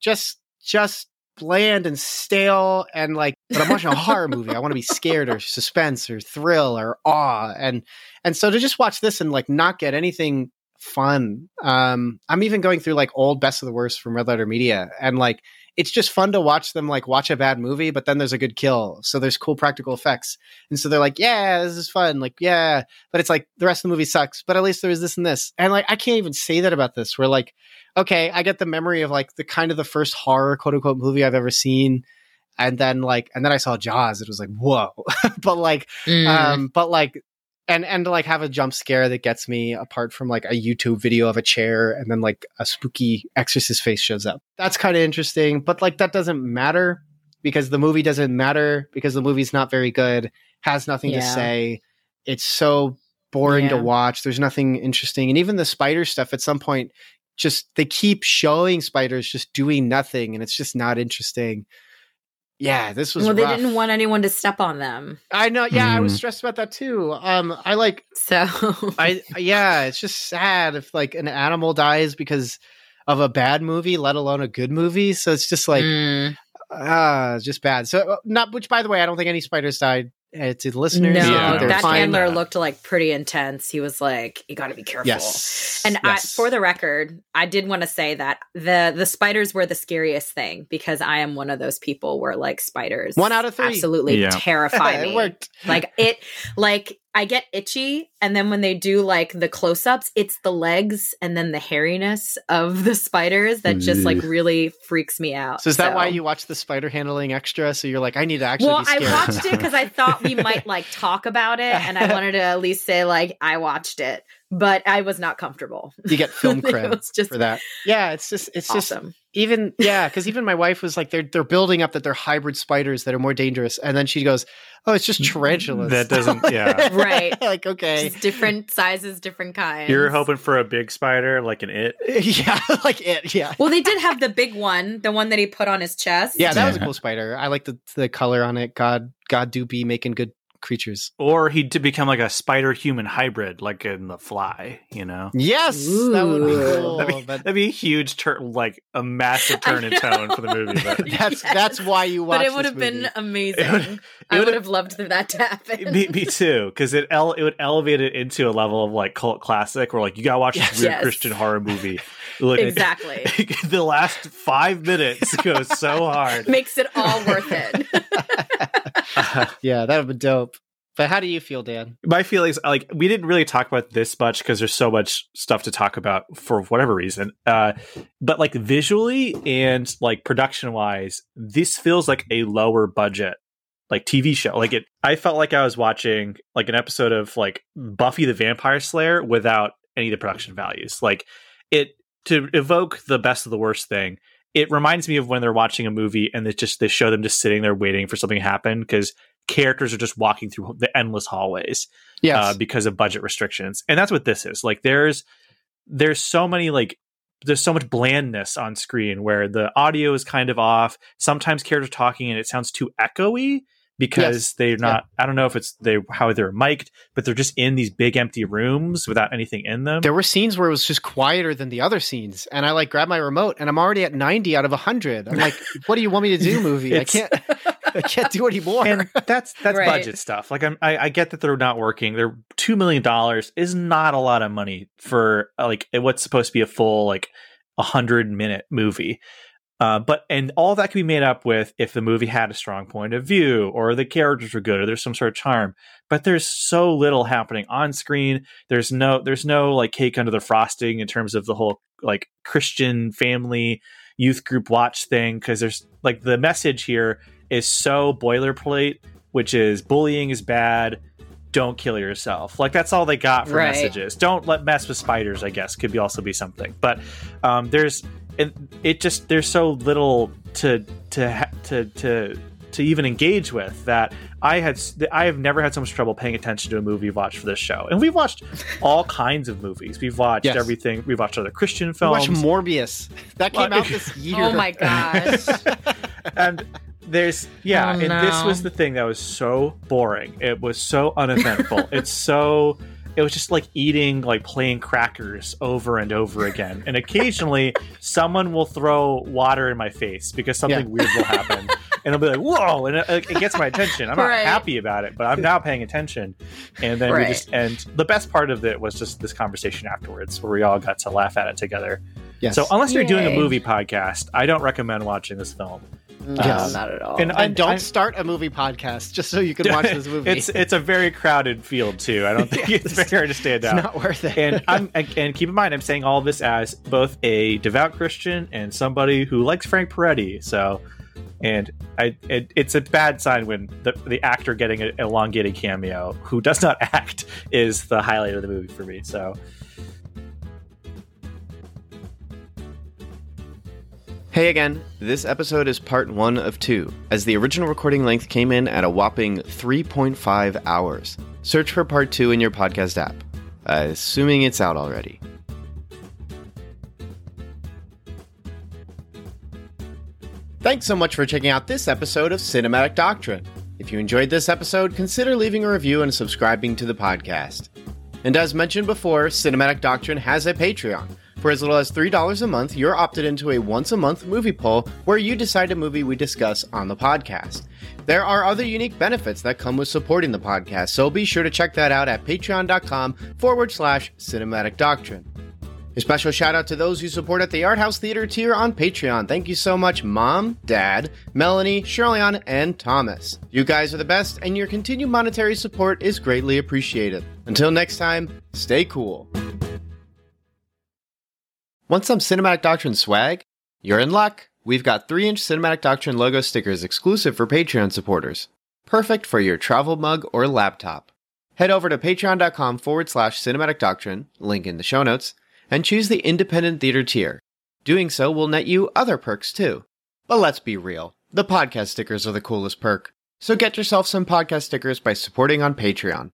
just just bland and stale and like but I'm watching a horror movie. I want to be scared or suspense or thrill or awe. And and so to just watch this and like not get anything fun. Um I'm even going through like old best of the worst from Red Letter Media and like it's just fun to watch them like watch a bad movie, but then there's a good kill. So there's cool practical effects. And so they're like, yeah, this is fun. Like, yeah, but it's like the rest of the movie sucks, but at least there was this and this. And like, I can't even say that about this. Where like, okay, I get the memory of like the kind of the first horror quote unquote movie I've ever seen. And then like, and then I saw Jaws. It was like, whoa. but like, Mm. um, but like, and and to like have a jump scare that gets me apart from like a YouTube video of a chair and then like a spooky exorcist face shows up. That's kind of interesting, but like that doesn't matter because the movie doesn't matter because the movie's not very good, has nothing to say. It's so boring to watch. There's nothing interesting, and even the spider stuff at some point just they keep showing spiders just doing nothing, and it's just not interesting. Yeah, this was well, they didn't want anyone to step on them. I know. Yeah, I was Mm. stressed about that too. Um, I like So I yeah, it's just sad if like an animal dies because of a bad movie, let alone a good movie. So it's just like Mm. ah, just bad. So uh, not which by the way, I don't think any spiders died. Uh, to the listeners, no, Yeah, they're that handler looked like pretty intense. He was like, "You got to be careful." Yes, And I, for the record, I did want to say that the the spiders were the scariest thing because I am one of those people where like spiders One out of three. absolutely Yeah. terrify it me. worked. Like it, like I get itchy, and then when they do like the close ups, it's the legs and then the hairiness of the spiders that just like really freaks me out. So is that why you watch the spider handling extra? So you're like, I need to actually well, be I watched it because I thought we might like talk about it, and I wanted to at least say like I watched it, but I was not comfortable. you get film It cred just for that. Yeah, it's just it's just even yeah because even my wife was like they're they're building up that they're hybrid spiders that are more dangerous and then she goes oh it's just tarantulas That doesn't- yeah. Right. like okay Just different sizes, different kinds. You're hoping for a big spider like an it. yeah like it yeah Well, they did have the big one, the one that he put on his chest. yeah that was a cool spider i like the the color on it god god do be making good creatures Or he'd to become like a spider human hybrid, like in the fly, you know? yes that would be cool That'd be, but that'd be a huge turn, like a massive turn in tone for the movie. But that's Yes. that's why you watch But it would this have been amazing. It would- I would would have- have loved that to happen. me, me too, because it ele- it would elevate it into a level of like cult classic, where like you gotta watch this weird Yes. Christian horror movie. Like, exactly. the last five minutes goes so hard. Makes it all worth it. yeah that would be dope. But how do you feel dan? My feelings like we didn't really talk about this much because there's so much stuff to talk about for whatever reason uh but like visually and like production wise this feels like a lower budget like tv show. Like it i felt like i was watching like an episode of like buffy the vampire slayer without any of the production values. Like it to evoke the best of the worst thing it reminds me of when they're watching a movie and they just they show them just sitting there waiting for something to happen because characters are just walking through the endless hallways yes. uh, because of budget restrictions. And that's what this is. Like there's there's so many like there's so much blandness on screen where the audio is kind of off. Sometimes characters talking and it sounds too echoey because Yes. they're not i don't know if it's they how they're mic'd but they're just in these big empty rooms without anything in them there were scenes where it was just quieter than the other scenes and i like grab my remote and i'm already at 90 out of 100 i'm like what do you want me to do movie i can't i can't do anymore and that's that's Right. budget stuff. Like I'm, I, I get that they're not working. They're two million dollars is not a lot of money for uh, like what's supposed to be a full like a hundred minute movie. Uh, but and all that can be made up with if the movie had a strong point of view or the characters were good or there's some sort of charm. But there's so little happening on screen. There's no there's no like cake under the frosting in terms of the whole like Christian family youth group watch thing because there's like the message here is so boilerplate, which is bullying is bad. Don't kill yourself. Like that's all they got for Right. messages. Don't let mess with spiders. I guess could be also be something. But um, there's it, it just there's so little to to to to to even engage with that I had I have never had so much trouble paying attention to a movie we've watched for this show. And we've watched all kinds of movies. We've watched Yes. everything. We've watched other Christian films. Watch films. Morbius. That came out this year. Oh my gosh. and there's yeah, Oh, and this was the thing that was so boring. It was so uneventful. it's so it was just like eating like plain crackers over and over again. And occasionally someone will throw water in my face because something Yeah. weird will happen. And I'll be like, "Whoa!" and it, it gets my attention. I'm not Right. happy about it, but I'm now paying attention. And then we just and the best part of it was just this conversation afterwards, where we all got to laugh at it together. Yes. So unless you're doing a movie podcast, I don't recommend watching this film. Yes. No, not at all. And and I- don't I- start a movie podcast just so you can watch this movie. it's it's a very crowded field too. I don't think Yeah, it's very hard to stand out. It's out. not worth it. and I'm and keep in mind, I'm saying all this as both a devout Christian and somebody who likes Frank Peretti. So, and I it, it's a bad sign when the the actor getting an elongated cameo who does not act is the highlight of the movie for me. So. Hey again, this episode is part one of two, as the original recording length came in at a whopping 3.5 hours. Search for part two in your podcast app, assuming it's out already. Thanks so much for checking out this episode of Cinematic Doctrine. If you enjoyed this episode, consider leaving a review and subscribing to the podcast. And as mentioned before, Cinematic Doctrine has a Patreon. For as little as $3 a month, you're opted into a once a month movie poll where you decide a movie we discuss on the podcast. There are other unique benefits that come with supporting the podcast, so be sure to check that out at patreon.com forward slash cinematic doctrine. A special shout out to those who support at the Art House Theater tier on Patreon. Thank you so much, Mom, Dad, Melanie, Shirleyan, and Thomas. You guys are the best, and your continued monetary support is greatly appreciated. Until next time, stay cool. Want some Cinematic Doctrine swag? You're in luck. We've got 3 inch Cinematic Doctrine logo stickers exclusive for Patreon supporters. Perfect for your travel mug or laptop. Head over to patreon.com forward slash cinematic doctrine, link in the show notes, and choose the independent theater tier. Doing so will net you other perks too. But let's be real, the podcast stickers are the coolest perk. So get yourself some podcast stickers by supporting on Patreon.